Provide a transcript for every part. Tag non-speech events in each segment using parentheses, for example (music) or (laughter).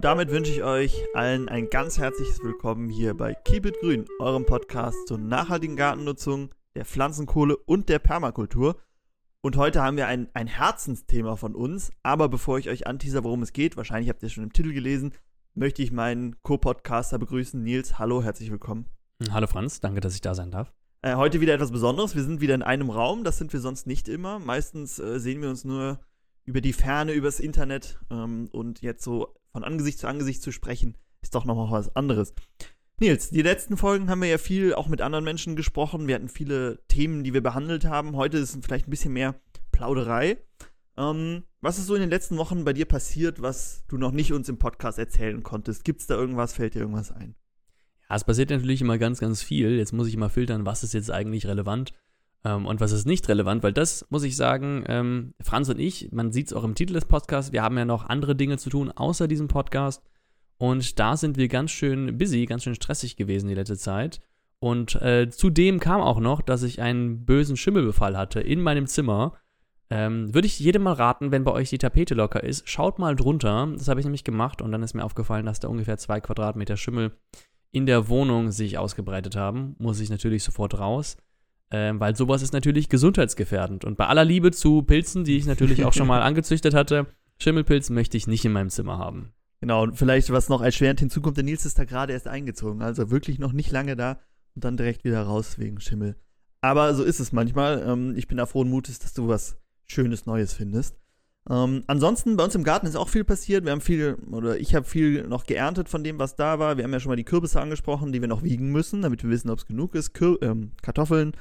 Und damit wünsche ich euch allen ein ganz herzliches Willkommen hier bei Keep It Grün, eurem Podcast zur nachhaltigen Gartennutzung, der Pflanzenkohle und der Permakultur. Und heute haben wir ein, ein Herzensthema von uns. Aber bevor ich euch anteaser, worum es geht, wahrscheinlich habt ihr es schon im Titel gelesen, möchte ich meinen Co-Podcaster begrüßen. Nils, hallo, herzlich willkommen. Hallo Franz, danke, dass ich da sein darf. Äh, heute wieder etwas Besonderes. Wir sind wieder in einem Raum. Das sind wir sonst nicht immer. Meistens äh, sehen wir uns nur über die Ferne, übers Internet. Ähm, und jetzt so von Angesicht zu Angesicht zu sprechen, ist doch nochmal was anderes. Nils, die letzten Folgen haben wir ja viel auch mit anderen Menschen gesprochen. Wir hatten viele Themen, die wir behandelt haben. Heute ist es vielleicht ein bisschen mehr Plauderei. Ähm, was ist so in den letzten Wochen bei dir passiert, was du noch nicht uns im Podcast erzählen konntest? Gibt es da irgendwas? Fällt dir irgendwas ein? Ja, es passiert natürlich immer ganz, ganz viel. Jetzt muss ich mal filtern, was ist jetzt eigentlich relevant ähm, und was ist nicht relevant, weil das muss ich sagen, ähm, Franz und ich, man sieht es auch im Titel des Podcasts, wir haben ja noch andere Dinge zu tun außer diesem Podcast. Und da sind wir ganz schön busy, ganz schön stressig gewesen die letzte Zeit. Und äh, zudem kam auch noch, dass ich einen bösen Schimmelbefall hatte in meinem Zimmer. Ähm, Würde ich jedem mal raten, wenn bei euch die Tapete locker ist, schaut mal drunter. Das habe ich nämlich gemacht und dann ist mir aufgefallen, dass da ungefähr zwei Quadratmeter Schimmel in der Wohnung sich ausgebreitet haben, muss ich natürlich sofort raus. Ähm, weil sowas ist natürlich gesundheitsgefährdend. Und bei aller Liebe zu Pilzen, die ich natürlich auch schon mal (laughs) angezüchtet hatte, Schimmelpilz möchte ich nicht in meinem Zimmer haben. Genau, und vielleicht, was noch erschwerend hinzukommt, der Nils ist da gerade erst eingezogen. Also wirklich noch nicht lange da und dann direkt wieder raus wegen Schimmel. Aber so ist es manchmal. Ähm, ich bin da frohen Mutes, dass du was Schönes Neues findest. Ähm, ansonsten, bei uns im Garten ist auch viel passiert. Wir haben viel, oder ich habe viel noch geerntet von dem, was da war. Wir haben ja schon mal die Kürbisse angesprochen, die wir noch wiegen müssen, damit wir wissen, ob es genug ist. Kür ähm, Kartoffeln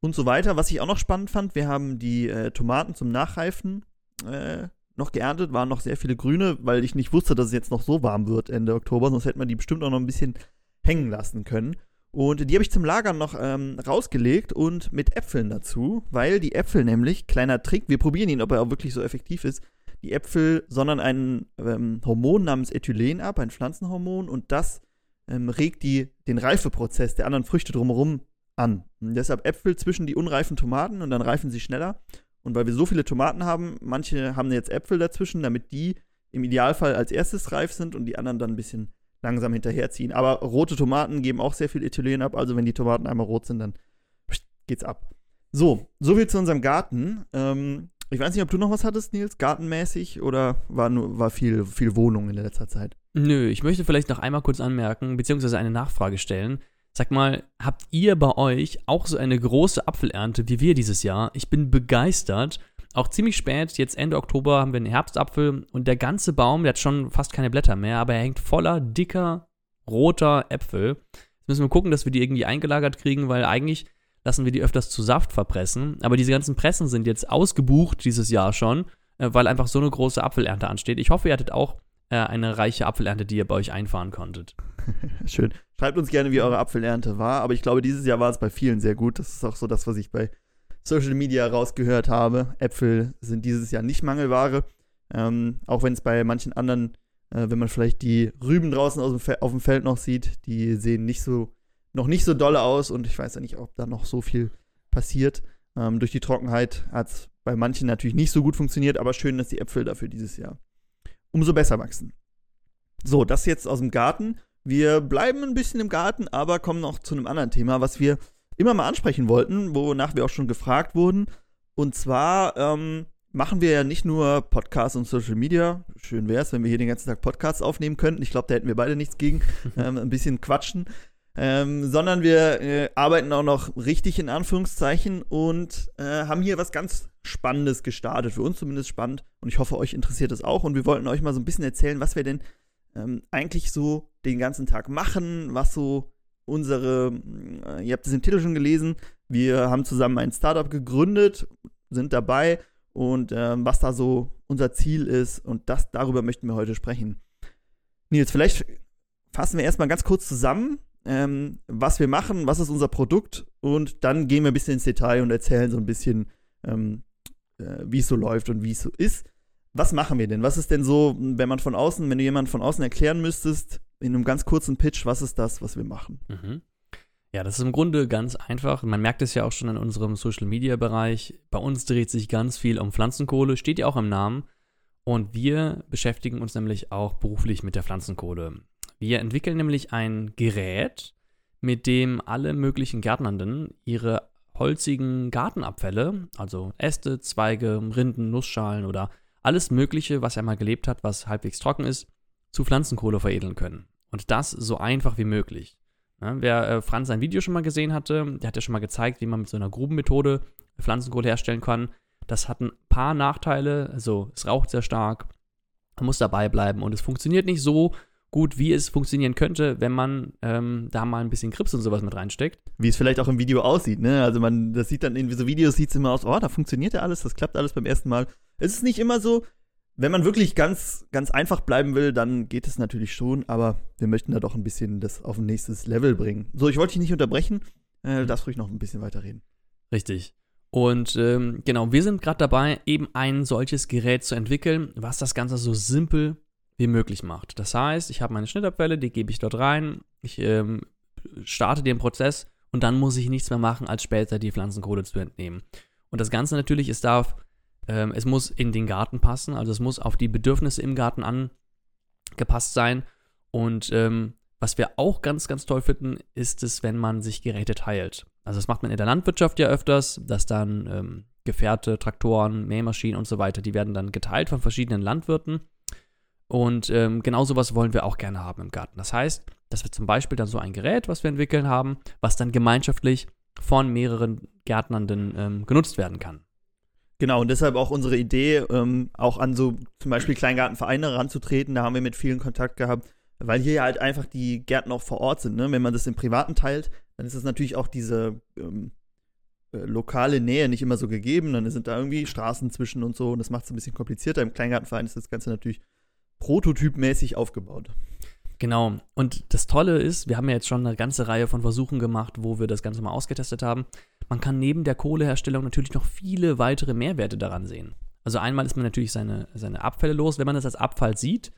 und so weiter. Was ich auch noch spannend fand, wir haben die äh, Tomaten zum Nachreifen äh, noch geerntet, waren noch sehr viele grüne, weil ich nicht wusste, dass es jetzt noch so warm wird Ende Oktober, sonst hätte man die bestimmt auch noch ein bisschen hängen lassen können. Und die habe ich zum Lagern noch ähm, rausgelegt und mit Äpfeln dazu, weil die Äpfel nämlich, kleiner Trick, wir probieren ihn, ob er auch wirklich so effektiv ist, die Äpfel sondern ein ähm, Hormon namens Ethylen ab, ein Pflanzenhormon, und das ähm, regt die, den Reifeprozess der anderen Früchte drumherum an. Und deshalb Äpfel zwischen die unreifen Tomaten und dann reifen sie schneller. Und weil wir so viele Tomaten haben, manche haben jetzt Äpfel dazwischen, damit die im Idealfall als erstes reif sind und die anderen dann ein bisschen langsam hinterherziehen. Aber rote Tomaten geben auch sehr viel Ethylen ab. Also wenn die Tomaten einmal rot sind, dann geht's ab. So, soviel zu unserem Garten. Ähm, ich weiß nicht, ob du noch was hattest, Nils, gartenmäßig oder war nur war viel, viel Wohnung in letzter Zeit? Nö, ich möchte vielleicht noch einmal kurz anmerken, beziehungsweise eine Nachfrage stellen. Sag mal, habt ihr bei euch auch so eine große Apfelernte wie wir dieses Jahr? Ich bin begeistert auch ziemlich spät, jetzt Ende Oktober, haben wir einen Herbstapfel und der ganze Baum, der hat schon fast keine Blätter mehr, aber er hängt voller dicker, roter Äpfel. Jetzt müssen wir gucken, dass wir die irgendwie eingelagert kriegen, weil eigentlich lassen wir die öfters zu Saft verpressen. Aber diese ganzen Pressen sind jetzt ausgebucht dieses Jahr schon, äh, weil einfach so eine große Apfelernte ansteht. Ich hoffe, ihr hattet auch äh, eine reiche Apfelernte, die ihr bei euch einfahren konntet. (laughs) Schön. Schreibt uns gerne, wie eure Apfelernte war. Aber ich glaube, dieses Jahr war es bei vielen sehr gut. Das ist auch so das, was ich bei Social Media rausgehört habe. Äpfel sind dieses Jahr nicht Mangelware. Ähm, auch wenn es bei manchen anderen, äh, wenn man vielleicht die Rüben draußen dem auf dem Feld noch sieht, die sehen nicht so, noch nicht so dolle aus und ich weiß ja nicht, ob da noch so viel passiert. Ähm, durch die Trockenheit hat es bei manchen natürlich nicht so gut funktioniert, aber schön, dass die Äpfel dafür dieses Jahr umso besser wachsen. So, das jetzt aus dem Garten. Wir bleiben ein bisschen im Garten, aber kommen noch zu einem anderen Thema, was wir immer mal ansprechen wollten, wonach wir auch schon gefragt wurden. Und zwar ähm, machen wir ja nicht nur Podcasts und Social Media. Schön wäre es, wenn wir hier den ganzen Tag Podcasts aufnehmen könnten. Ich glaube, da hätten wir beide nichts gegen. (laughs) ähm, ein bisschen quatschen. Ähm, sondern wir äh, arbeiten auch noch richtig in Anführungszeichen und äh, haben hier was ganz Spannendes gestartet. Für uns zumindest spannend. Und ich hoffe, euch interessiert es auch. Und wir wollten euch mal so ein bisschen erzählen, was wir denn ähm, eigentlich so den ganzen Tag machen, was so unsere, äh, ihr habt es im Titel schon gelesen, wir haben zusammen ein Startup gegründet, sind dabei und äh, was da so unser Ziel ist und das darüber möchten wir heute sprechen. Nils, vielleicht fassen wir erstmal ganz kurz zusammen, ähm, was wir machen, was ist unser Produkt und dann gehen wir ein bisschen ins Detail und erzählen so ein bisschen, ähm, äh, wie es so läuft und wie es so ist. Was machen wir denn? Was ist denn so, wenn man von außen, wenn du jemand von außen erklären müsstest, in einem ganz kurzen Pitch, was ist das, was wir machen? Mhm. Ja, das ist im Grunde ganz einfach. Man merkt es ja auch schon in unserem Social Media Bereich. Bei uns dreht sich ganz viel um Pflanzenkohle, steht ja auch im Namen. Und wir beschäftigen uns nämlich auch beruflich mit der Pflanzenkohle. Wir entwickeln nämlich ein Gerät, mit dem alle möglichen Gärtnernden ihre holzigen Gartenabfälle, also Äste, Zweige, Rinden, Nussschalen oder alles Mögliche, was einmal gelebt hat, was halbwegs trocken ist, zu Pflanzenkohle veredeln können. Und das so einfach wie möglich. Ja, wer äh, Franz sein Video schon mal gesehen hatte, der hat ja schon mal gezeigt, wie man mit so einer Grubenmethode Pflanzenkohle herstellen kann. Das hat ein paar Nachteile, also es raucht sehr stark, man muss dabei bleiben und es funktioniert nicht so gut, wie es funktionieren könnte, wenn man ähm, da mal ein bisschen Grips und sowas mit reinsteckt. Wie es vielleicht auch im Video aussieht, ne? Also man, das sieht dann in so Videos sieht es immer aus, oh, da funktioniert ja alles, das klappt alles beim ersten Mal. Es ist nicht immer so. Wenn man wirklich ganz, ganz einfach bleiben will, dann geht es natürlich schon, aber wir möchten da doch ein bisschen das auf ein nächstes Level bringen. So, ich wollte dich nicht unterbrechen, äh, darfst ruhig noch ein bisschen weiterreden. Richtig. Und ähm, genau, wir sind gerade dabei, eben ein solches Gerät zu entwickeln, was das Ganze so simpel wie möglich macht. Das heißt, ich habe meine Schnittabfälle, die gebe ich dort rein, ich ähm, starte den Prozess und dann muss ich nichts mehr machen, als später die Pflanzenkohle zu entnehmen. Und das Ganze natürlich, es darf, ähm, es muss in den Garten passen, also es muss auf die Bedürfnisse im Garten angepasst sein. Und ähm, was wir auch ganz, ganz toll finden, ist es, wenn man sich Geräte teilt. Also das macht man in der Landwirtschaft ja öfters, dass dann ähm, Gefährte, Traktoren, Mähmaschinen und so weiter, die werden dann geteilt von verschiedenen Landwirten. Und ähm, genau sowas wollen wir auch gerne haben im Garten. Das heißt, dass wir zum Beispiel dann so ein Gerät, was wir entwickeln haben, was dann gemeinschaftlich von mehreren Gärtnernden ähm, genutzt werden kann. Genau, und deshalb auch unsere Idee, ähm, auch an so zum Beispiel Kleingartenvereine ranzutreten. Da haben wir mit vielen Kontakt gehabt, weil hier ja halt einfach die Gärten auch vor Ort sind. Ne? Wenn man das im Privaten teilt, dann ist es natürlich auch diese ähm, äh, lokale Nähe nicht immer so gegeben. Dann sind da irgendwie Straßen zwischen und so und das macht es ein bisschen komplizierter. Im Kleingartenverein ist das Ganze natürlich prototypmäßig aufgebaut. Genau. Und das Tolle ist, wir haben ja jetzt schon eine ganze Reihe von Versuchen gemacht, wo wir das Ganze mal ausgetestet haben. Man kann neben der Kohleherstellung natürlich noch viele weitere Mehrwerte daran sehen. Also einmal ist man natürlich seine, seine Abfälle los, wenn man das als Abfall sieht.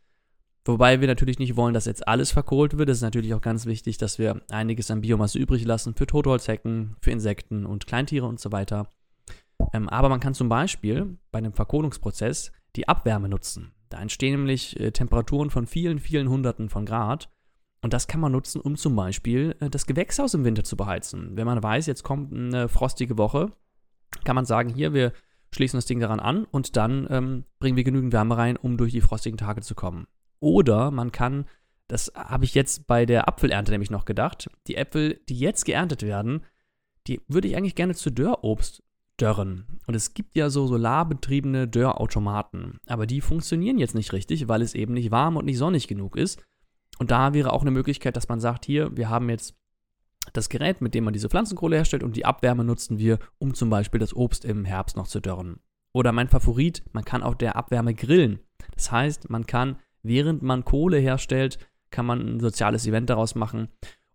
Wobei wir natürlich nicht wollen, dass jetzt alles verkohlt wird. Es ist natürlich auch ganz wichtig, dass wir einiges an Biomasse übrig lassen für Totholzhecken, für Insekten und Kleintiere und so weiter. Ähm, aber man kann zum Beispiel bei einem Verkohlungsprozess die Abwärme nutzen. Da entstehen nämlich äh, Temperaturen von vielen, vielen Hunderten von Grad. Und das kann man nutzen, um zum Beispiel äh, das Gewächshaus im Winter zu beheizen. Wenn man weiß, jetzt kommt eine frostige Woche, kann man sagen, hier, wir schließen das Ding daran an und dann ähm, bringen wir genügend Wärme rein, um durch die frostigen Tage zu kommen. Oder man kann, das habe ich jetzt bei der Apfelernte nämlich noch gedacht, die Äpfel, die jetzt geerntet werden, die würde ich eigentlich gerne zu Dörrobst Dörren. Und es gibt ja so solarbetriebene Dörrautomaten, aber die funktionieren jetzt nicht richtig, weil es eben nicht warm und nicht sonnig genug ist. Und da wäre auch eine Möglichkeit, dass man sagt, hier, wir haben jetzt das Gerät, mit dem man diese Pflanzenkohle herstellt und die Abwärme nutzen wir, um zum Beispiel das Obst im Herbst noch zu dörren. Oder mein Favorit, man kann auch der Abwärme grillen. Das heißt, man kann, während man Kohle herstellt, kann man ein soziales Event daraus machen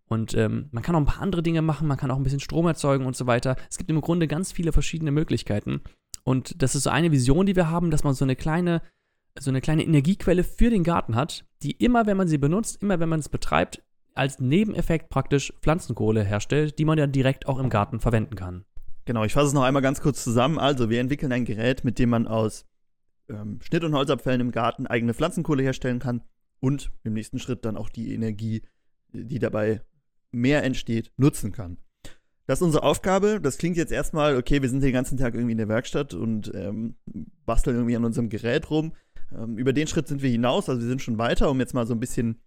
und ähm, man kann auch ein paar andere Dinge machen, man kann auch ein bisschen Strom erzeugen und so weiter. Es gibt im Grunde ganz viele verschiedene Möglichkeiten. Und das ist so eine Vision, die wir haben, dass man so eine kleine, so eine kleine Energiequelle für den Garten hat, die immer, wenn man sie benutzt, immer wenn man es betreibt, als Nebeneffekt praktisch Pflanzenkohle herstellt, die man dann direkt auch im Garten verwenden kann. Genau, ich fasse es noch einmal ganz kurz zusammen. Also, wir entwickeln ein Gerät, mit dem man aus ähm, Schnitt- und Holzabfällen im Garten eigene Pflanzenkohle herstellen kann und im nächsten Schritt dann auch die Energie, die dabei mehr entsteht, nutzen kann. Das ist unsere Aufgabe. Das klingt jetzt erstmal, okay, wir sind den ganzen Tag irgendwie in der Werkstatt und ähm, basteln irgendwie an unserem Gerät rum. Ähm, über den Schritt sind wir hinaus, also wir sind schon weiter, um jetzt mal so ein bisschen.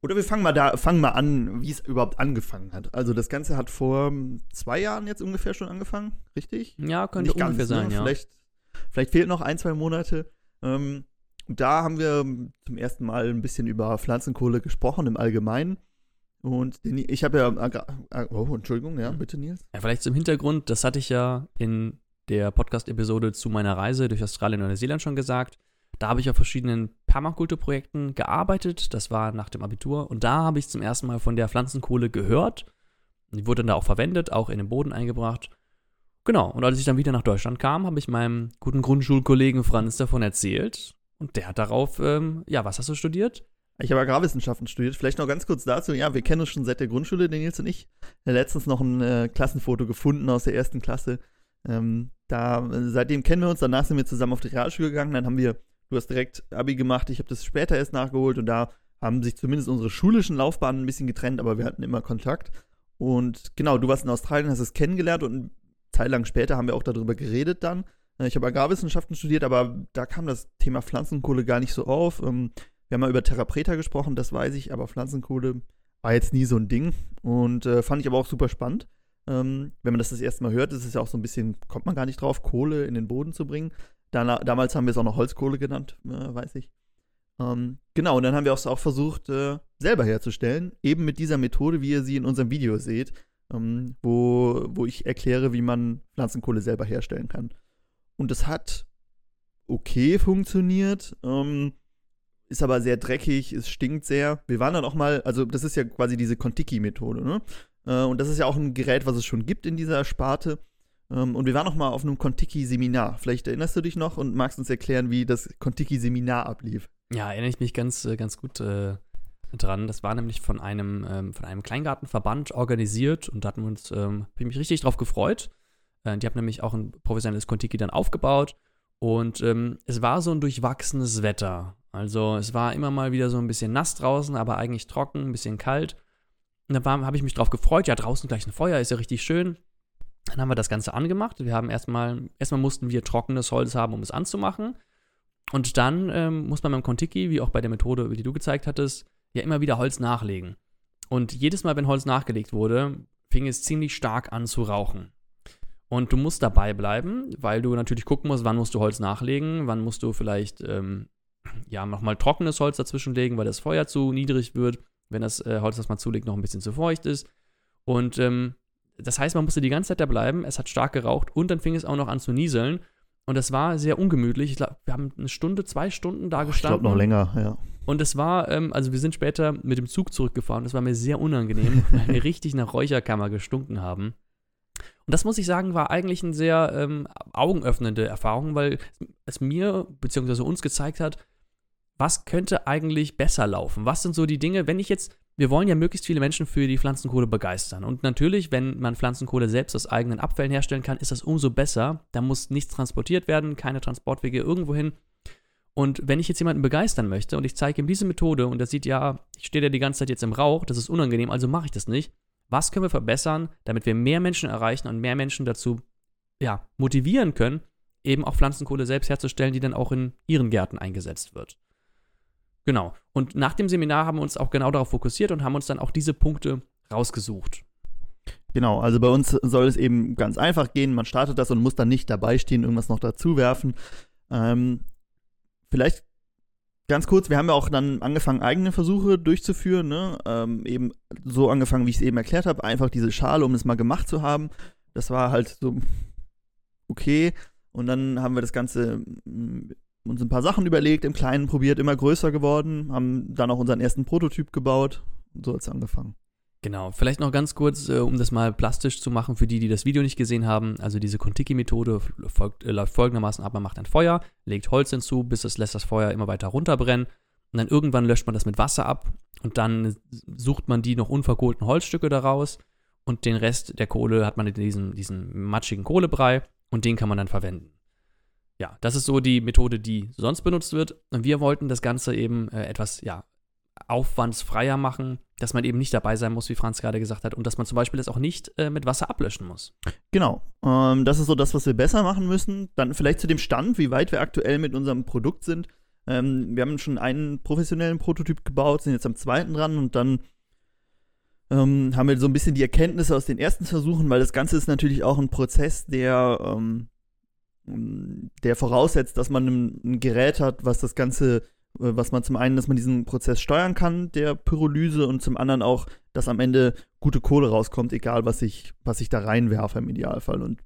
Oder wir fangen mal da, fangen mal an, wie es überhaupt angefangen hat. Also das Ganze hat vor zwei Jahren jetzt ungefähr schon angefangen, richtig? Ja, könnte Nicht ungefähr ganz, sein, ne? ja. Vielleicht, vielleicht fehlt noch ein, zwei Monate. Ähm, da haben wir zum ersten Mal ein bisschen über Pflanzenkohle gesprochen im Allgemeinen. Und ich habe ja. Oh, Entschuldigung, ja, bitte, Nils. Ja, vielleicht zum Hintergrund, das hatte ich ja in der Podcast-Episode zu meiner Reise durch Australien und Neuseeland schon gesagt. Da habe ich auf verschiedenen Permakulturprojekten gearbeitet. Das war nach dem Abitur. Und da habe ich zum ersten Mal von der Pflanzenkohle gehört. Die wurde dann da auch verwendet, auch in den Boden eingebracht. Genau. Und als ich dann wieder nach Deutschland kam, habe ich meinem guten Grundschulkollegen Franz davon erzählt. Und der hat darauf, ähm, ja, was hast du studiert? Ich habe Agrarwissenschaften studiert. Vielleicht noch ganz kurz dazu. Ja, wir kennen uns schon seit der Grundschule, den Nils und ich. Letztens noch ein äh, Klassenfoto gefunden aus der ersten Klasse. Ähm, da, seitdem kennen wir uns. Danach sind wir zusammen auf die Realschule gegangen. Dann haben wir Du hast direkt Abi gemacht, ich habe das später erst nachgeholt und da haben sich zumindest unsere schulischen Laufbahnen ein bisschen getrennt, aber wir hatten immer Kontakt. Und genau, du warst in Australien, hast es kennengelernt und eine Zeit lang später haben wir auch darüber geredet dann. Äh, ich habe Agrarwissenschaften studiert, aber da kam das Thema Pflanzenkohle gar nicht so auf. Ähm, wir haben mal über Terra Preta gesprochen, das weiß ich, aber Pflanzenkohle war jetzt nie so ein Ding und äh, fand ich aber auch super spannend. Ähm, wenn man das das erste Mal hört, ist es ja auch so ein bisschen, kommt man gar nicht drauf, Kohle in den Boden zu bringen. Dana damals haben wir es auch noch Holzkohle genannt, äh, weiß ich. Ähm, genau, und dann haben wir auch, auch versucht, äh, selber herzustellen, eben mit dieser Methode, wie ihr sie in unserem Video seht, ähm, wo, wo ich erkläre, wie man Pflanzenkohle selber herstellen kann. Und es hat okay funktioniert, ähm, ist aber sehr dreckig, es stinkt sehr. Wir waren dann auch mal, also das ist ja quasi diese Kontiki-Methode, ne? Äh, und das ist ja auch ein Gerät, was es schon gibt in dieser Sparte. Ähm, und wir waren noch mal auf einem Kontiki-Seminar. Vielleicht erinnerst du dich noch und magst uns erklären, wie das Kontiki-Seminar ablief. Ja, erinnere ich mich ganz, äh, ganz gut äh, dran. Das war nämlich von einem, ähm, von einem Kleingartenverband organisiert und da hatten wir uns, ähm, habe ich mich richtig drauf gefreut. Äh, die haben nämlich auch ein professionelles Kontiki dann aufgebaut und ähm, es war so ein durchwachsenes Wetter. Also es war immer mal wieder so ein bisschen nass draußen, aber eigentlich trocken, ein bisschen kalt. Und da habe ich mich drauf gefreut, ja, draußen gleich ein Feuer, ist ja richtig schön. Dann haben wir das Ganze angemacht. Wir haben erstmal, erstmal mussten wir trockenes Holz haben, um es anzumachen. Und dann ähm, muss man beim Kontiki, wie auch bei der Methode, die du gezeigt hattest, ja immer wieder Holz nachlegen. Und jedes Mal, wenn Holz nachgelegt wurde, fing es ziemlich stark an zu rauchen. Und du musst dabei bleiben, weil du natürlich gucken musst, wann musst du Holz nachlegen, wann musst du vielleicht ähm, ja nochmal trockenes Holz dazwischenlegen, weil das Feuer zu niedrig wird, wenn das äh, Holz, das man zulegt, noch ein bisschen zu feucht ist. Und ähm, das heißt, man musste die ganze Zeit da bleiben, es hat stark geraucht und dann fing es auch noch an zu nieseln. Und das war sehr ungemütlich. Ich glaube, wir haben eine Stunde, zwei Stunden da gestanden. Ich glaube noch länger, ja. Und es war, ähm, also wir sind später mit dem Zug zurückgefahren. Das war mir sehr unangenehm, (laughs) weil wir richtig nach Räucherkammer gestunken haben. Und das muss ich sagen, war eigentlich eine sehr ähm, augenöffnende Erfahrung, weil es mir bzw. uns gezeigt hat, was könnte eigentlich besser laufen? Was sind so die Dinge, wenn ich jetzt wir wollen ja möglichst viele Menschen für die Pflanzenkohle begeistern. Und natürlich, wenn man Pflanzenkohle selbst aus eigenen Abfällen herstellen kann, ist das umso besser. Da muss nichts transportiert werden, keine Transportwege irgendwo hin. Und wenn ich jetzt jemanden begeistern möchte und ich zeige ihm diese Methode und er sieht, ja, ich stehe ja die ganze Zeit jetzt im Rauch, das ist unangenehm, also mache ich das nicht. Was können wir verbessern, damit wir mehr Menschen erreichen und mehr Menschen dazu ja, motivieren können, eben auch Pflanzenkohle selbst herzustellen, die dann auch in ihren Gärten eingesetzt wird? Genau. Und nach dem Seminar haben wir uns auch genau darauf fokussiert und haben uns dann auch diese Punkte rausgesucht. Genau, also bei uns soll es eben ganz einfach gehen. Man startet das und muss dann nicht dabei stehen, irgendwas noch dazu werfen. Ähm, vielleicht ganz kurz, wir haben ja auch dann angefangen, eigene Versuche durchzuführen. Ne? Ähm, eben so angefangen, wie ich es eben erklärt habe, einfach diese Schale, um es mal gemacht zu haben. Das war halt so okay. Und dann haben wir das Ganze uns ein paar Sachen überlegt, im Kleinen probiert, immer größer geworden, haben dann auch unseren ersten Prototyp gebaut. Und so hat es angefangen. Genau, vielleicht noch ganz kurz, äh, um das mal plastisch zu machen für die, die das Video nicht gesehen haben. Also diese Kontiki-Methode äh, läuft folgendermaßen ab, man macht ein Feuer, legt Holz hinzu, bis es lässt das Feuer immer weiter runterbrennen. Und dann irgendwann löscht man das mit Wasser ab und dann sucht man die noch unverkohlten Holzstücke daraus. Und den Rest der Kohle hat man in diesem, diesem matschigen Kohlebrei und den kann man dann verwenden ja, das ist so die Methode, die sonst benutzt wird. Und wir wollten das Ganze eben äh, etwas, ja, aufwandsfreier machen, dass man eben nicht dabei sein muss, wie Franz gerade gesagt hat, und dass man zum Beispiel das auch nicht äh, mit Wasser ablöschen muss. Genau. Ähm, das ist so das, was wir besser machen müssen. Dann vielleicht zu dem Stand, wie weit wir aktuell mit unserem Produkt sind. Ähm, wir haben schon einen professionellen Prototyp gebaut, sind jetzt am zweiten dran und dann ähm, haben wir so ein bisschen die Erkenntnisse aus den ersten Versuchen, weil das Ganze ist natürlich auch ein Prozess, der ähm, der voraussetzt, dass man ein, ein, Gerät hat, was das Ganze, äh, was man zum einen, dass man diesen Prozess steuern kann, der Pyrolyse, und zum anderen auch, dass am Ende gute Kohle rauskommt, egal was ich, was ich da reinwerfe im Idealfall. Und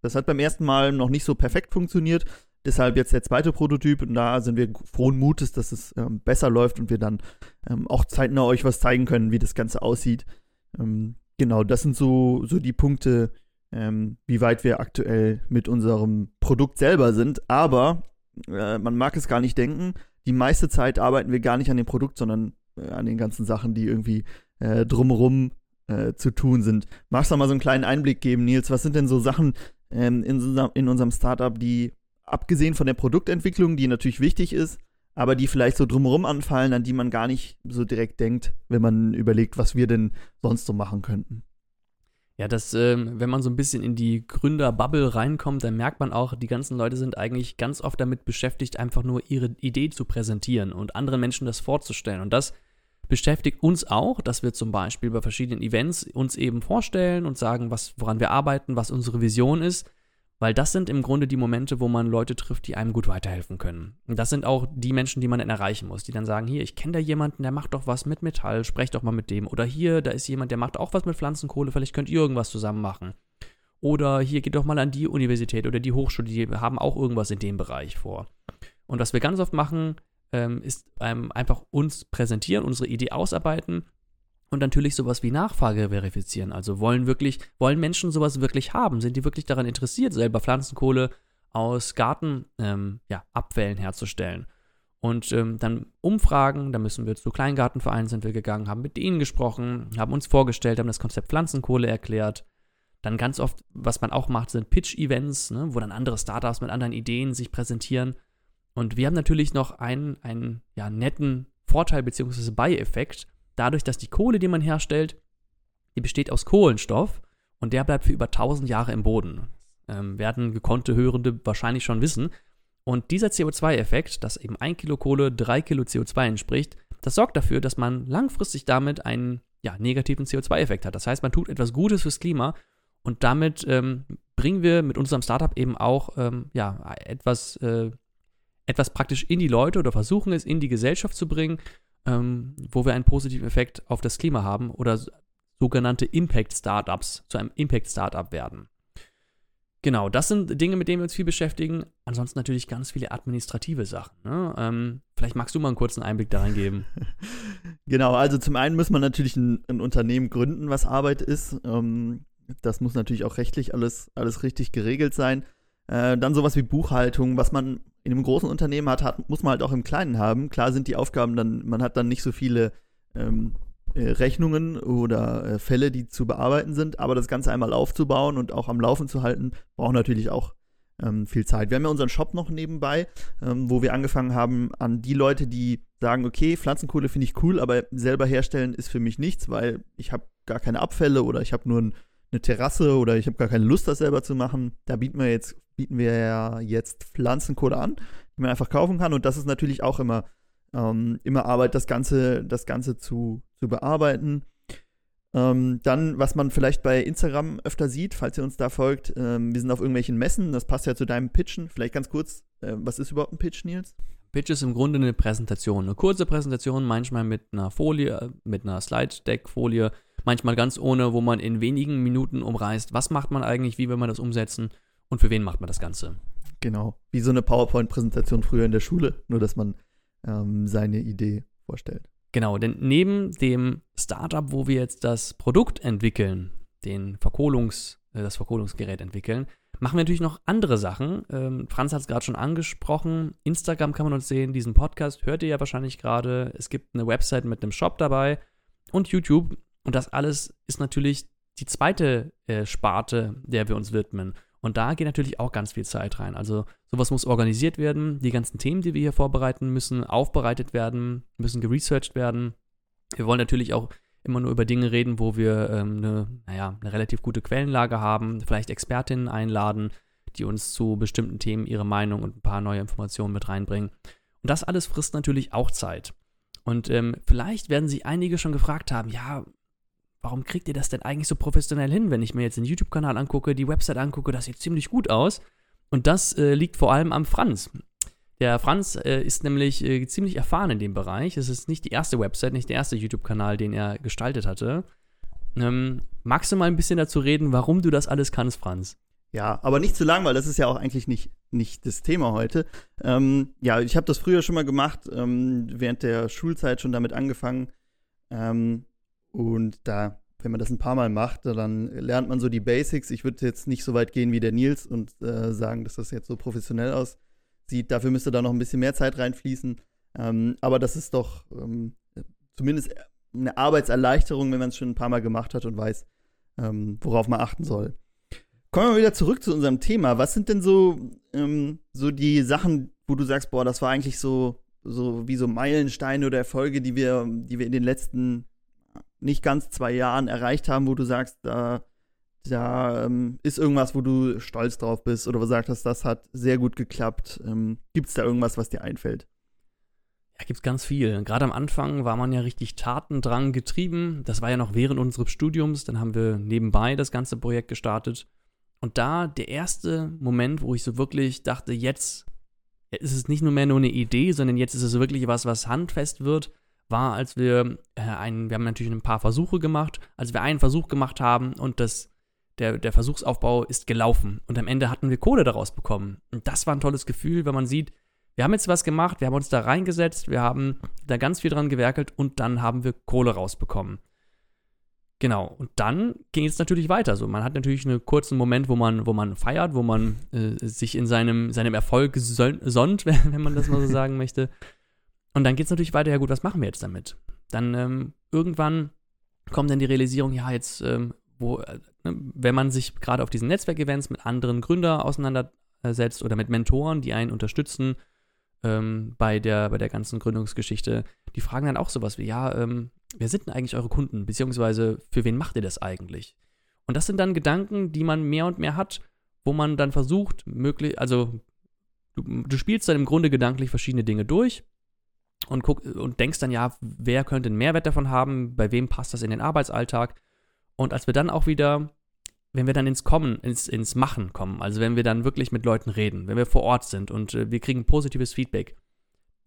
das hat beim ersten Mal noch nicht so perfekt funktioniert. Deshalb jetzt der zweite Prototyp und da sind wir frohen Mutes, dass es ähm, besser läuft und wir dann ähm, auch zeitnah euch was zeigen können, wie das Ganze aussieht. Ähm, genau, das sind so, so die Punkte, ähm, wie weit wir aktuell mit unserem Produkt selber sind. Aber äh, man mag es gar nicht denken, die meiste Zeit arbeiten wir gar nicht an dem Produkt, sondern äh, an den ganzen Sachen, die irgendwie äh, drumherum äh, zu tun sind. Magst du mal so einen kleinen Einblick geben, Nils? Was sind denn so Sachen ähm, in, in unserem Startup, die abgesehen von der Produktentwicklung, die natürlich wichtig ist, aber die vielleicht so drumherum anfallen, an die man gar nicht so direkt denkt, wenn man überlegt, was wir denn sonst so machen könnten. Ja, das, ähm, wenn man so ein bisschen in die Gründerbubble reinkommt, dann merkt man auch, die ganzen Leute sind eigentlich ganz oft damit beschäftigt, einfach nur ihre Idee zu präsentieren und anderen Menschen das vorzustellen. Und das beschäftigt uns auch, dass wir zum Beispiel bei verschiedenen Events uns eben vorstellen und sagen, was, woran wir arbeiten, was unsere Vision ist. Weil das sind im Grunde die Momente, wo man Leute trifft, die einem gut weiterhelfen können. Und das sind auch die Menschen, die man dann erreichen muss, die dann sagen, hier, ich kenne da jemanden, der macht doch was mit Metall, sprecht doch mal mit dem. Oder hier, da ist jemand, der macht auch was mit Pflanzenkohle, vielleicht könnt ihr irgendwas zusammen machen. Oder hier geht doch mal an die Universität oder die Hochschule, die haben auch irgendwas in dem Bereich vor. Und was wir ganz oft machen, ähm, ist ähm, einfach uns präsentieren, unsere Idee ausarbeiten und natürlich sowas wie Nachfrage verifizieren. Also wollen wirklich, wollen Menschen sowas wirklich haben? Sind die wirklich daran interessiert, selber Pflanzenkohle aus Gartenabfällen ähm, ja, herzustellen? Und ähm, dann Umfragen, da müssen wir zu Kleingartenvereinen sind wir gegangen, haben mit denen gesprochen, haben uns vorgestellt, haben das Konzept Pflanzenkohle erklärt. Dann ganz oft, was man auch macht, sind Pitch-Events, ne, wo dann andere Startups mit anderen Ideen sich präsentieren. Und wir haben natürlich noch einen, einen ja, netten Vorteil bzw. Beieffekt dadurch, dass die Kohle, die man herstellt, die besteht aus Kohlenstoff und der bleibt für über 1000 Jahre im Boden. Ähm, werden gekonnte Hörende wahrscheinlich schon wissen. Und dieser CO2-Effekt, dass eben ein Kilo Kohle drei Kilo CO2 entspricht, das sorgt dafür, dass man langfristig damit einen ja, negativen CO2-Effekt hat. Das heißt, man tut etwas Gutes fürs Klima und damit ähm, bringen wir mit unserem Startup eben auch ähm, ja, etwas, äh, etwas praktisch in die Leute oder versuchen es in die Gesellschaft zu bringen ähm, wo wir einen positiven Effekt auf das Klima haben oder sogenannte Impact-Startups zu einem Impact-Startup werden. Genau, das sind Dinge, mit denen wir uns viel beschäftigen. Ansonsten natürlich ganz viele administrative Sachen. Ne? Ähm, vielleicht magst du mal einen kurzen Einblick daran geben. (laughs) genau, also zum einen muss man natürlich ein, ein Unternehmen gründen, was Arbeit ist. Ähm, das muss natürlich auch rechtlich alles, alles richtig geregelt sein. Äh, dann sowas wie Buchhaltung, was man in einem großen Unternehmen hat, hat, muss man halt auch im Kleinen haben. Klar sind die Aufgaben dann, man hat dann nicht so viele ähm, äh, Rechnungen oder äh, Fälle, die zu bearbeiten sind, aber das Ganze einmal aufzubauen und auch am Laufen zu halten, braucht natürlich auch ähm, viel Zeit. Wir haben ja unseren Shop noch nebenbei, ähm, wo wir angefangen haben, an die Leute, die sagen, okay, Pflanzenkohle finde ich cool, aber selber herstellen ist für mich nichts, weil ich habe gar keine Abfälle oder ich habe nur ein, eine Terrasse oder ich habe gar keine Lust, das selber zu machen. Da bieten wir jetzt bieten wir ja jetzt Pflanzenkohle an, die man einfach kaufen kann. Und das ist natürlich auch immer, ähm, immer Arbeit, das Ganze, das Ganze zu, zu bearbeiten. Ähm, dann, was man vielleicht bei Instagram öfter sieht, falls ihr uns da folgt, ähm, wir sind auf irgendwelchen Messen, das passt ja zu deinem Pitchen. Vielleicht ganz kurz, äh, was ist überhaupt ein Pitch, Nils? Pitch ist im Grunde eine Präsentation, eine kurze Präsentation, manchmal mit einer Folie, mit einer Slide-Deck-Folie, manchmal ganz ohne, wo man in wenigen Minuten umreißt, was macht man eigentlich, wie will man das umsetzen und für wen macht man das Ganze. Genau, wie so eine PowerPoint-Präsentation früher in der Schule, nur dass man ähm, seine Idee vorstellt. Genau, denn neben dem Startup, wo wir jetzt das Produkt entwickeln, den Verkohlungs, äh, das Verkohlungsgerät entwickeln, machen wir natürlich noch andere Sachen. Ähm, Franz hat es gerade schon angesprochen. Instagram kann man uns sehen. Diesen Podcast hört ihr ja wahrscheinlich gerade. Es gibt eine Website mit einem Shop dabei und YouTube. Und das alles ist natürlich die zweite äh, Sparte, der wir uns widmen. Und da geht natürlich auch ganz viel Zeit rein. Also sowas muss organisiert werden. Die ganzen Themen, die wir hier vorbereiten, müssen aufbereitet werden, müssen geresearched werden. Wir wollen natürlich auch immer nur über Dinge reden, wo wir ähm, eine, naja, eine relativ gute Quellenlage haben, vielleicht Expertinnen einladen, die uns zu bestimmten Themen ihre Meinung und ein paar neue Informationen mit reinbringen. Und das alles frisst natürlich auch Zeit. Und ähm, vielleicht werden sich einige schon gefragt haben, ja, warum kriegt ihr das denn eigentlich so professionell hin, wenn ich mir jetzt den YouTube-Kanal angucke, die Website angucke, das sieht ziemlich gut aus. Und das äh, liegt vor allem am Franz. Der Franz äh, ist nämlich äh, ziemlich erfahren in dem Bereich. Es ist nicht die erste Website, nicht der erste YouTube-Kanal, den er gestaltet hatte. Ähm, magst du mal ein bisschen dazu reden, warum du das alles kannst, Franz? Ja, aber nicht zu lang, weil das ist ja auch eigentlich nicht, nicht das Thema heute. Ähm, ja, ich habe das früher schon mal gemacht, ähm, während der Schulzeit schon damit angefangen. Ähm, und da, wenn man das ein paar Mal macht, dann lernt man so die Basics. Ich würde jetzt nicht so weit gehen wie der Nils und äh, sagen, dass das jetzt so professionell aussieht. Dafür müsste da noch ein bisschen mehr Zeit reinfließen. Ähm, aber das ist doch ähm, zumindest eine Arbeitserleichterung, wenn man es schon ein paar Mal gemacht hat und weiß, ähm, worauf man achten soll. Kommen wir wieder zurück zu unserem Thema. Was sind denn so, ähm, so die Sachen, wo du sagst, boah, das war eigentlich so, so wie so Meilensteine oder Erfolge, die wir, die wir in den letzten nicht ganz zwei Jahren erreicht haben, wo du sagst, da, da ähm, ist irgendwas, wo du stolz drauf bist oder wo du sagst, das hat sehr gut geklappt. Ähm, Gibt es da irgendwas, was dir einfällt? Ja, gibt es ganz viel. Gerade am Anfang war man ja richtig tatendrang getrieben. Das war ja noch während unseres Studiums. Dann haben wir nebenbei das ganze Projekt gestartet. Und da der erste Moment, wo ich so wirklich dachte, jetzt ist es nicht nur mehr nur eine Idee, sondern jetzt ist es wirklich was, was handfest wird, war, als wir äh, einen, wir haben natürlich ein paar Versuche gemacht, als wir einen Versuch gemacht haben und das, der, der Versuchsaufbau ist gelaufen. Und am Ende hatten wir Kohle daraus bekommen. Und das war ein tolles Gefühl, wenn man sieht, wir haben jetzt was gemacht, wir haben uns da reingesetzt, wir haben da ganz viel dran gewerkelt und dann haben wir Kohle rausbekommen. Genau, und dann ging es natürlich weiter. So, man hat natürlich einen kurzen Moment, wo man, wo man feiert, wo man äh, sich in seinem, seinem Erfolg sonnt, (laughs) wenn man das mal so sagen möchte. Und dann geht es natürlich weiter, ja gut, was machen wir jetzt damit? Dann ähm, irgendwann kommt dann die Realisierung, ja, jetzt, ähm, wo, äh, ne, wenn man sich gerade auf diesen Netzwerkevents mit anderen Gründern auseinandersetzt oder mit Mentoren, die einen unterstützen ähm, bei, der, bei der ganzen Gründungsgeschichte, die fragen dann auch sowas wie, ja, ähm, wer sind denn eigentlich eure Kunden? Beziehungsweise für wen macht ihr das eigentlich? Und das sind dann Gedanken, die man mehr und mehr hat, wo man dann versucht, möglich, also du, du spielst dann im Grunde gedanklich verschiedene Dinge durch und, guck, und denkst dann, ja, wer könnte einen Mehrwert davon haben, bei wem passt das in den Arbeitsalltag? Und als wir dann auch wieder, wenn wir dann ins Kommen, ins, ins Machen kommen, also wenn wir dann wirklich mit Leuten reden, wenn wir vor Ort sind und äh, wir kriegen positives Feedback,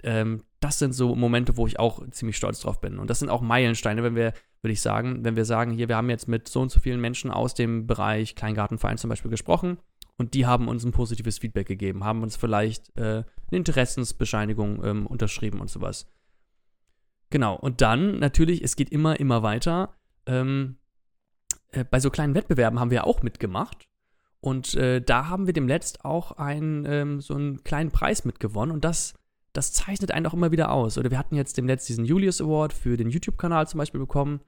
ähm, das sind so Momente, wo ich auch ziemlich stolz drauf bin. Und das sind auch Meilensteine, wenn wir, würde ich sagen, wenn wir sagen, hier, wir haben jetzt mit so und so vielen Menschen aus dem Bereich Kleingartenverein zum Beispiel gesprochen und die haben uns ein positives Feedback gegeben, haben uns vielleicht äh, eine Interessensbescheinigung ähm, unterschrieben und sowas. Genau, und dann natürlich, es geht immer, immer weiter. Ähm, äh, bei so kleinen Wettbewerben haben wir auch mitgemacht. Und äh, da haben wir dem Letzt auch einen, ähm, so einen kleinen Preis mitgewonnen. Und das das zeichnet einen auch immer wieder aus. Oder wir hatten jetzt demnächst diesen Julius Award für den YouTube-Kanal zum Beispiel bekommen.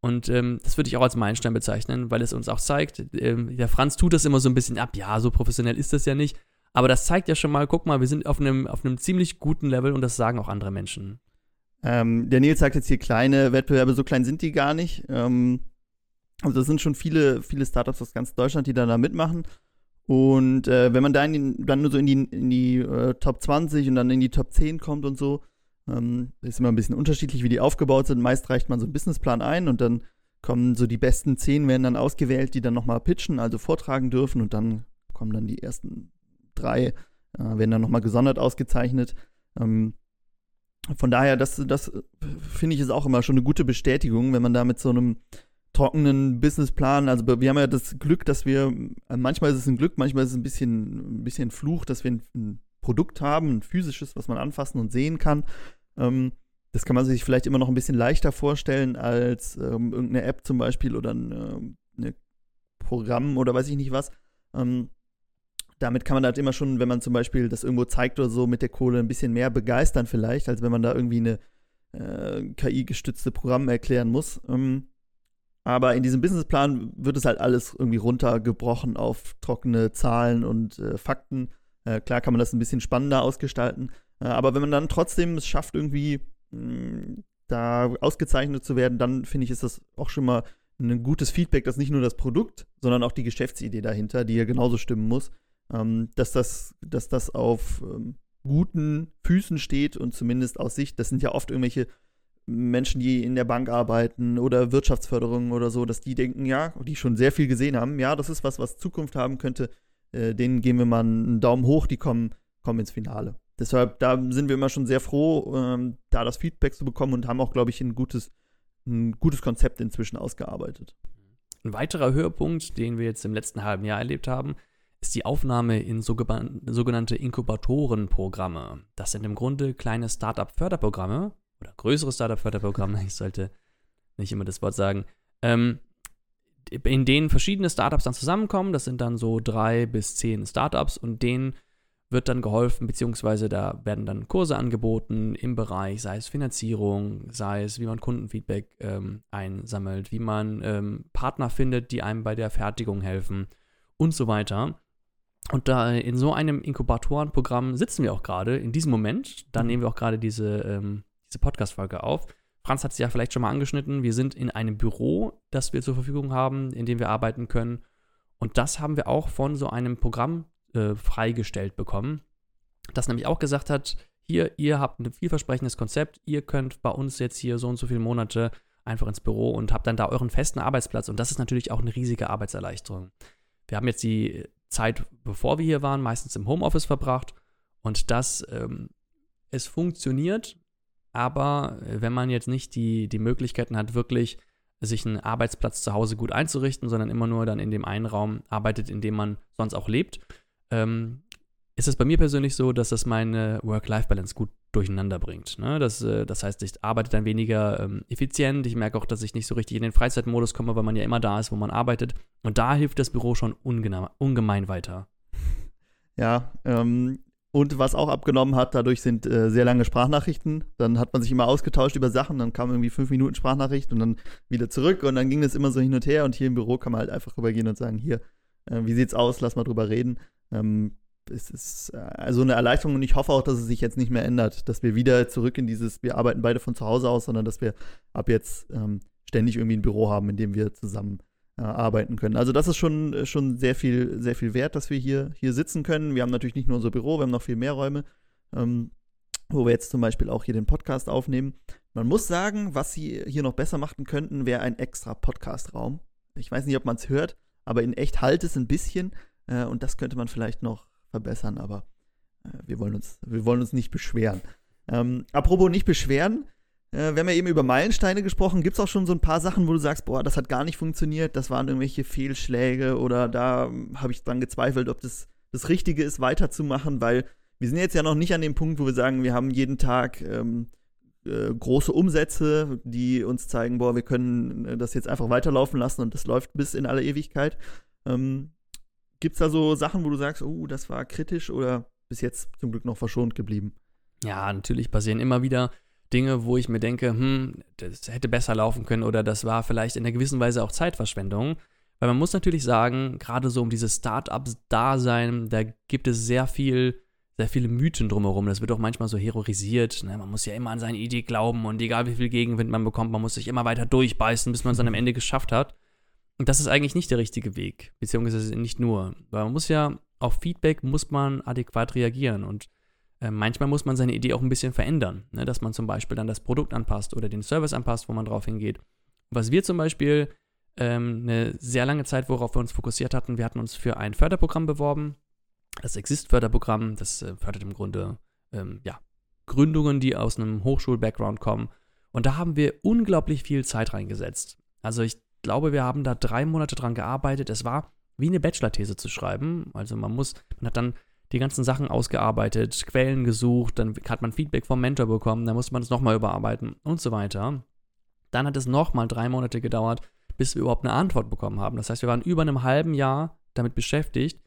Und ähm, das würde ich auch als Meilenstein bezeichnen, weil es uns auch zeigt, ähm, der Franz tut das immer so ein bisschen ab, ja, so professionell ist das ja nicht. Aber das zeigt ja schon mal, guck mal, wir sind auf einem, auf einem ziemlich guten Level und das sagen auch andere Menschen. Ähm, der Nils sagt jetzt hier kleine Wettbewerbe, so klein sind die gar nicht. Ähm, also das sind schon viele, viele Startups aus ganz Deutschland, die da, da mitmachen. Und äh, wenn man da die, dann nur so in die, in die äh, Top 20 und dann in die Top 10 kommt und so, ähm, ist immer ein bisschen unterschiedlich, wie die aufgebaut sind. Meist reicht man so einen Businessplan ein und dann kommen so die besten 10 werden dann ausgewählt, die dann nochmal pitchen, also vortragen dürfen und dann kommen dann die ersten drei, äh, werden dann nochmal gesondert ausgezeichnet. Ähm, von daher, das, das äh, finde ich ist auch immer schon eine gute Bestätigung, wenn man da mit so einem trockenen Businessplan. Also wir haben ja das Glück, dass wir, äh, manchmal ist es ein Glück, manchmal ist es ein bisschen, ein bisschen Fluch, dass wir ein, ein Produkt haben, ein physisches, was man anfassen und sehen kann. Ähm, das kann man sich vielleicht immer noch ein bisschen leichter vorstellen als ähm, irgendeine App zum Beispiel oder ein ähm, eine Programm oder weiß ich nicht was. Ähm, damit kann man halt immer schon, wenn man zum Beispiel das irgendwo zeigt oder so, mit der Kohle ein bisschen mehr begeistern vielleicht, als wenn man da irgendwie eine äh, KI-gestützte Programm erklären muss. Ähm, aber in diesem Businessplan wird es halt alles irgendwie runtergebrochen auf trockene Zahlen und äh, Fakten. Äh, klar kann man das ein bisschen spannender ausgestalten. Äh, aber wenn man dann trotzdem es schafft, irgendwie mh, hm, da ausgezeichnet zu werden, dann finde ich, ist das auch schon mal ein gutes Feedback, dass nicht nur das Produkt, sondern auch die Geschäftsidee dahinter, die ja genauso stimmen muss, ähm, dass, das, dass das auf ähm, guten Füßen steht und zumindest aus Sicht, das sind ja oft irgendwelche Menschen, die in der Bank arbeiten oder Wirtschaftsförderung oder so, dass die denken, ja, die schon sehr viel gesehen haben, ja, das ist was, was Zukunft haben könnte, äh, denen geben wir mal einen Daumen hoch, die kommen, kommen ins Finale. Deshalb, da sind wir immer schon sehr froh, ähm, da das Feedback zu bekommen und haben auch, glaube ich, ein gutes, ein gutes Konzept inzwischen ausgearbeitet. Ein weiterer Höhepunkt, den wir jetzt im letzten halben Jahr erlebt haben, ist die Aufnahme in sogenannte Inkubatorenprogramme. Das sind im Grunde kleine Startup-Förderprogramme, oder größere Startup-Förderprogramme, (laughs) ich sollte nicht immer das Wort sagen, ähm, in denen verschiedene Startups dann zusammenkommen. Das sind dann so drei bis zehn Startups und denen wird dann geholfen, beziehungsweise da werden dann Kurse angeboten im Bereich, sei es Finanzierung, sei es, wie man Kundenfeedback ähm, einsammelt, wie man ähm, Partner findet, die einem bei der Fertigung helfen und so weiter. Und da in so einem Inkubatorenprogramm sitzen wir auch gerade in diesem Moment. Da nehmen wir auch gerade diese, ähm, diese Podcast-Folge auf. Franz hat es ja vielleicht schon mal angeschnitten. Wir sind in einem Büro, das wir zur Verfügung haben, in dem wir arbeiten können. Und das haben wir auch von so einem Programm äh, freigestellt bekommen, das nämlich auch gesagt hat, hier, ihr habt ein vielversprechendes Konzept, ihr könnt bei uns jetzt hier so und so viele Monate einfach ins Büro und habt dann da euren festen Arbeitsplatz. Und das ist natürlich auch eine riesige Arbeitserleichterung. Wir haben jetzt die Zeit, bevor wir hier waren, meistens im Homeoffice verbracht. Und das, ähm, es funktioniert, aber wenn man jetzt nicht die, die Möglichkeiten hat, wirklich sich einen Arbeitsplatz zu Hause gut einzurichten, sondern immer nur dann in dem einen Raum arbeitet, in dem man sonst auch lebt, ähm, ist es bei mir persönlich so, dass das meine Work-Life-Balance gut durcheinander bringt. Ne? Das, äh, das heißt, ich arbeite dann weniger ähm, effizient. Ich merke auch, dass ich nicht so richtig in den Freizeitmodus komme, weil man ja immer da ist, wo man arbeitet. Und da hilft das Büro schon ungemein weiter. (laughs) Ja, ähm, und was auch abgenommen hat, dadurch sind äh, sehr lange Sprachnachrichten. Dann hat man sich immer ausgetauscht über Sachen, dann kam irgendwie fünf Minuten Sprachnachricht und dann wieder zurück und dann ging es immer so hin und her. Und hier im Büro kann man halt einfach rübergehen und sagen: Hier, äh, wie sieht's aus? Lass mal drüber reden. Ähm, es ist also eine Erleichterung und ich hoffe auch, dass es sich jetzt nicht mehr ändert, dass wir wieder zurück in dieses, wir arbeiten beide von zu Hause aus, sondern dass wir ab jetzt ähm, ständig irgendwie ein Büro haben, in dem wir zusammen äh, arbeiten können. Also das ist schon, schon sehr viel, sehr viel wert, dass wir hier, hier sitzen können. Wir haben natürlich nicht nur unser Büro, wir haben noch viel mehr Räume, ähm, wo wir jetzt zum Beispiel auch hier den Podcast aufnehmen. Man muss sagen, was sie hier noch besser machen könnten, wäre ein extra Podcast-Raum. Ich weiß nicht, ob man es hört, aber in echt halt es ein bisschen. Äh, und das könnte man vielleicht noch verbessern, aber äh, wir, wollen uns, wir wollen uns nicht beschweren. Ähm, apropos nicht beschweren, äh, wir haben ja eben über Meilensteine gesprochen. Gibt es auch schon so ein paar Sachen, wo du sagst, boah, das hat gar nicht funktioniert, das waren irgendwelche Fehlschläge oder da hm, habe ich dran gezweifelt, ob das das Richtige ist, weiterzumachen, weil wir sind jetzt ja noch nicht an dem Punkt, wo wir sagen, wir haben jeden Tag ähm, äh, große Umsätze, die uns zeigen, boah, wir können äh, das jetzt einfach weiterlaufen lassen und das läuft bis in alle Ewigkeit. Ähm, Gibt es da so Sachen, wo du sagst, oh, das war kritisch oder bis jetzt zum Glück noch verschont geblieben? Ja, natürlich passieren immer wieder Dinge, wo ich mir denke, hm, das hätte besser laufen können oder das war vielleicht in einer gewissen Weise auch Zeitverschwendung. Weil man muss natürlich sagen, gerade so um dieses Startups-Dasein, da gibt es sehr viel, sehr viele Mythen drumherum. Das wird auch manchmal so heroisiert. Ne? Man muss ja immer an seine Idee glauben und egal wie viel Gegenwind man bekommt, man muss sich immer weiter durchbeißen, bis man es dann am Ende geschafft hat. Und das ist eigentlich nicht der richtige Weg, beziehungsweise nicht nur. Weil man muss ja, auf Feedback muss man adäquat reagieren und äh, manchmal muss man seine Idee auch ein bisschen verändern, ne? dass man zum Beispiel dann das Produkt anpasst oder den Service anpasst, wo man drauf hingeht. Was wir zum Beispiel ähm, eine sehr lange Zeit, worauf wir uns fokussiert hatten, wir hatten uns für ein Förderprogramm beworben, das Exist-Förderprogramm, das äh, fördert im Grunde ähm, ja, Gründungen, die aus einem Hochschul-Background kommen. Und da haben wir unglaublich viel Zeit reingesetzt. Also ich glaube, wir haben da drei Monate dran gearbeitet. Es war wie eine Bachelor-These zu schreiben. Also man muss, man hat dann die ganzen Sachen ausgearbeitet, Quellen gesucht, dann hat man Feedback vom Mentor bekommen, dann muss man es nochmal überarbeiten und so weiter. Dann hat es nochmal drei Monate gedauert, bis wir überhaupt eine Antwort bekommen haben. Das heißt, wir waren über einem halben Jahr damit beschäftigt.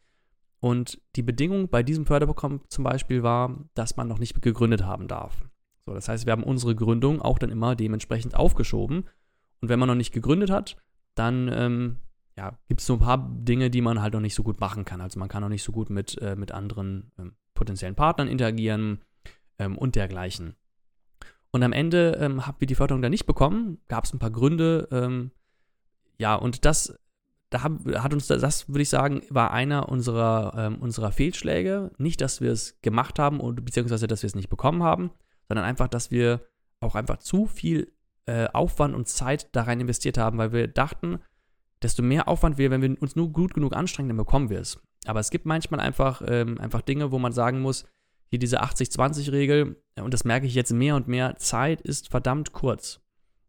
Und die Bedingung bei diesem Förderprogramm zum Beispiel war, dass man noch nicht gegründet haben darf. So, das heißt, wir haben unsere Gründung auch dann immer dementsprechend aufgeschoben. Und wenn man noch nicht gegründet hat, dann ähm, ja, gibt es so ein paar Dinge, die man halt noch nicht so gut machen kann. Also man kann noch nicht so gut mit, äh, mit anderen ähm, potenziellen Partnern interagieren ähm, und dergleichen. Und am Ende ähm, haben wir die Förderung dann nicht bekommen, gab es ein paar Gründe. Ähm, ja, und das, da hat uns, das würde ich sagen, war einer unserer, ähm, unserer Fehlschläge. Nicht, dass wir es gemacht haben, oder, beziehungsweise dass wir es nicht bekommen haben, sondern einfach, dass wir auch einfach zu viel äh, Aufwand und Zeit da rein investiert haben, weil wir dachten, desto mehr Aufwand wir, wenn wir uns nur gut genug anstrengen, dann bekommen wir es. Aber es gibt manchmal einfach, ähm, einfach Dinge, wo man sagen muss, hier diese 80-20-Regel, äh, und das merke ich jetzt mehr und mehr, Zeit ist verdammt kurz.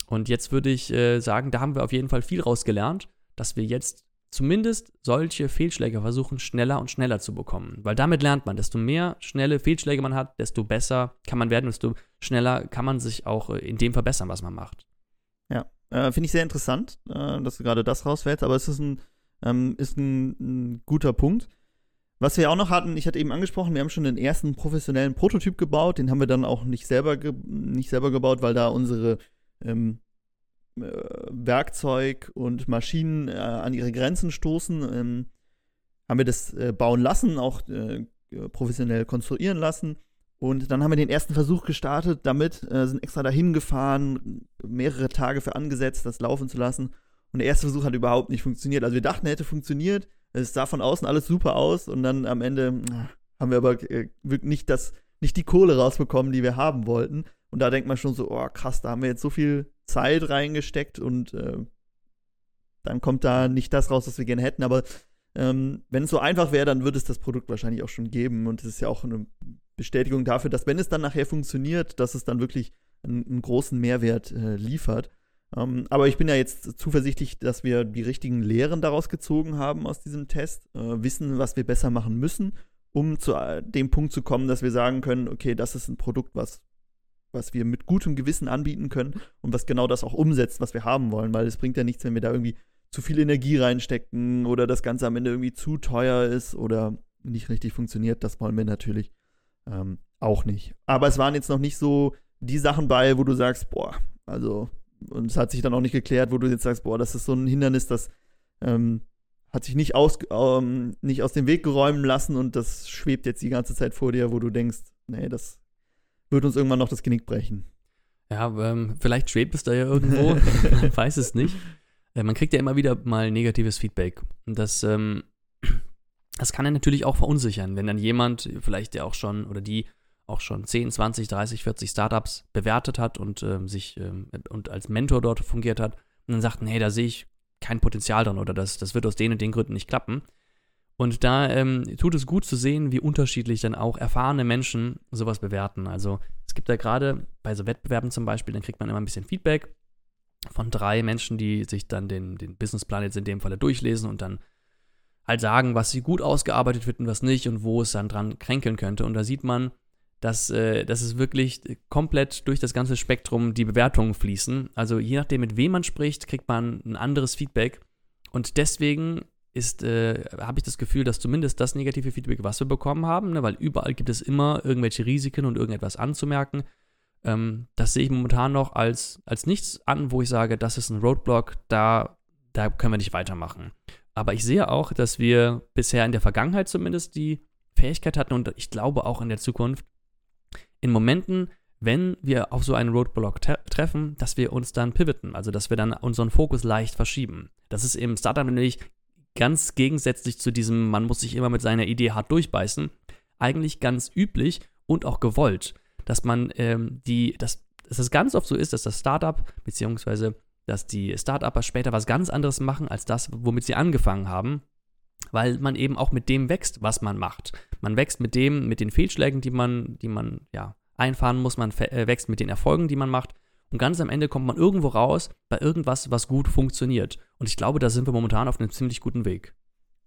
Und jetzt würde ich äh, sagen, da haben wir auf jeden Fall viel rausgelernt, dass wir jetzt zumindest solche Fehlschläge versuchen, schneller und schneller zu bekommen. Weil damit lernt man, desto mehr schnelle Fehlschläge man hat, desto besser kann man werden, desto schneller kann man sich auch äh, in dem verbessern, was man macht. Ja, äh, Finde ich sehr interessant, äh, dass du gerade das rausfällst, aber es ist ein, ähm, ist ein, ein, guter Punkt. Was wir auch noch hatten, ich hatte eben angesprochen, wir haben schon den ersten professionellen Prototyp gebaut, den haben wir dann auch nicht selber, nicht selber gebaut, weil da unsere ähm, äh, Werkzeug und Maschinen äh, an ihre Grenzen stoßen. Ähm, haben wir das äh, bauen lassen, auch äh, professionell konstruieren lassen. Und dann haben wir den ersten Versuch gestartet damit, äh, sind extra dahin gefahren, mehrere Tage für angesetzt, das laufen zu lassen. Und der erste Versuch hat überhaupt nicht funktioniert. Also wir dachten, er hätte funktioniert. Es sah von außen alles super aus und dann am Ende na, haben wir aber äh, nicht, das, nicht die Kohle rausbekommen, die wir haben wollten. Und da denkt man schon so, oh krass, da haben wir jetzt so viel Zeit reingesteckt und äh, dann kommt da nicht das raus, was wir gerne hätten. Aber ähm, wenn es so einfach wäre, dann würde es das Produkt wahrscheinlich auch schon geben. Und es ist ja auch eine Bestätigung dafür, dass wenn es dann nachher funktioniert, dass es dann wirklich einen, einen großen Mehrwert äh, liefert. Ähm, aber ich bin ja jetzt zuversichtlich, dass wir die richtigen Lehren daraus gezogen haben aus diesem Test, äh, wissen, was wir besser machen müssen, um zu äh, dem Punkt zu kommen, dass wir sagen können, okay, das ist ein Produkt, was was wir mit gutem Gewissen anbieten können und was genau das auch umsetzt, was wir haben wollen, weil es bringt ja nichts, wenn wir da irgendwie zu viel Energie reinstecken oder das Ganze am Ende irgendwie zu teuer ist oder nicht richtig funktioniert. Das wollen wir natürlich ähm, auch nicht. Aber es waren jetzt noch nicht so die Sachen bei, wo du sagst, boah, also, und es hat sich dann auch nicht geklärt, wo du jetzt sagst, boah, das ist so ein Hindernis, das ähm, hat sich nicht aus, ähm, nicht aus dem Weg geräumen lassen und das schwebt jetzt die ganze Zeit vor dir, wo du denkst, nee, das wird uns irgendwann noch das Genick brechen. Ja, ähm, vielleicht schwebt es da ja irgendwo, (laughs) man weiß es nicht. Äh, man kriegt ja immer wieder mal negatives Feedback. Und das, ähm, das kann ja natürlich auch verunsichern, wenn dann jemand, vielleicht der auch schon oder die auch schon 10, 20, 30, 40 Startups bewertet hat und ähm, sich ähm, und als Mentor dort fungiert hat und dann sagt, nee, da sehe ich kein Potenzial drin oder das, das wird aus den und den Gründen nicht klappen. Und da ähm, tut es gut zu sehen, wie unterschiedlich dann auch erfahrene Menschen sowas bewerten. Also es gibt da gerade bei so Wettbewerben zum Beispiel, dann kriegt man immer ein bisschen Feedback von drei Menschen, die sich dann den, den Businessplan jetzt in dem Falle durchlesen und dann halt sagen, was sie gut ausgearbeitet wird und was nicht und wo es dann dran kränkeln könnte. Und da sieht man, dass, äh, dass es wirklich komplett durch das ganze Spektrum die Bewertungen fließen. Also je nachdem, mit wem man spricht, kriegt man ein anderes Feedback. Und deswegen ist, äh, habe ich das Gefühl, dass zumindest das negative Feedback, was wir bekommen haben, ne, weil überall gibt es immer irgendwelche Risiken und irgendetwas anzumerken. Ähm, das sehe ich momentan noch als, als nichts an, wo ich sage, das ist ein Roadblock, da, da können wir nicht weitermachen. Aber ich sehe auch, dass wir bisher in der Vergangenheit zumindest die Fähigkeit hatten und ich glaube auch in der Zukunft, in Momenten, wenn wir auf so einen Roadblock treffen, dass wir uns dann pivoten, also dass wir dann unseren Fokus leicht verschieben. Das ist im Startup nämlich ganz gegensätzlich zu diesem, man muss sich immer mit seiner Idee hart durchbeißen, eigentlich ganz üblich und auch gewollt, dass man ähm, die, dass, dass es ganz oft so ist, dass das Startup, beziehungsweise dass die Startupper später was ganz anderes machen als das, womit sie angefangen haben, weil man eben auch mit dem wächst, was man macht. Man wächst mit dem, mit den Fehlschlägen, die man, die man ja einfahren muss, man äh, wächst mit den Erfolgen, die man macht und ganz am Ende kommt man irgendwo raus bei irgendwas, was gut funktioniert. Und ich glaube, da sind wir momentan auf einem ziemlich guten Weg.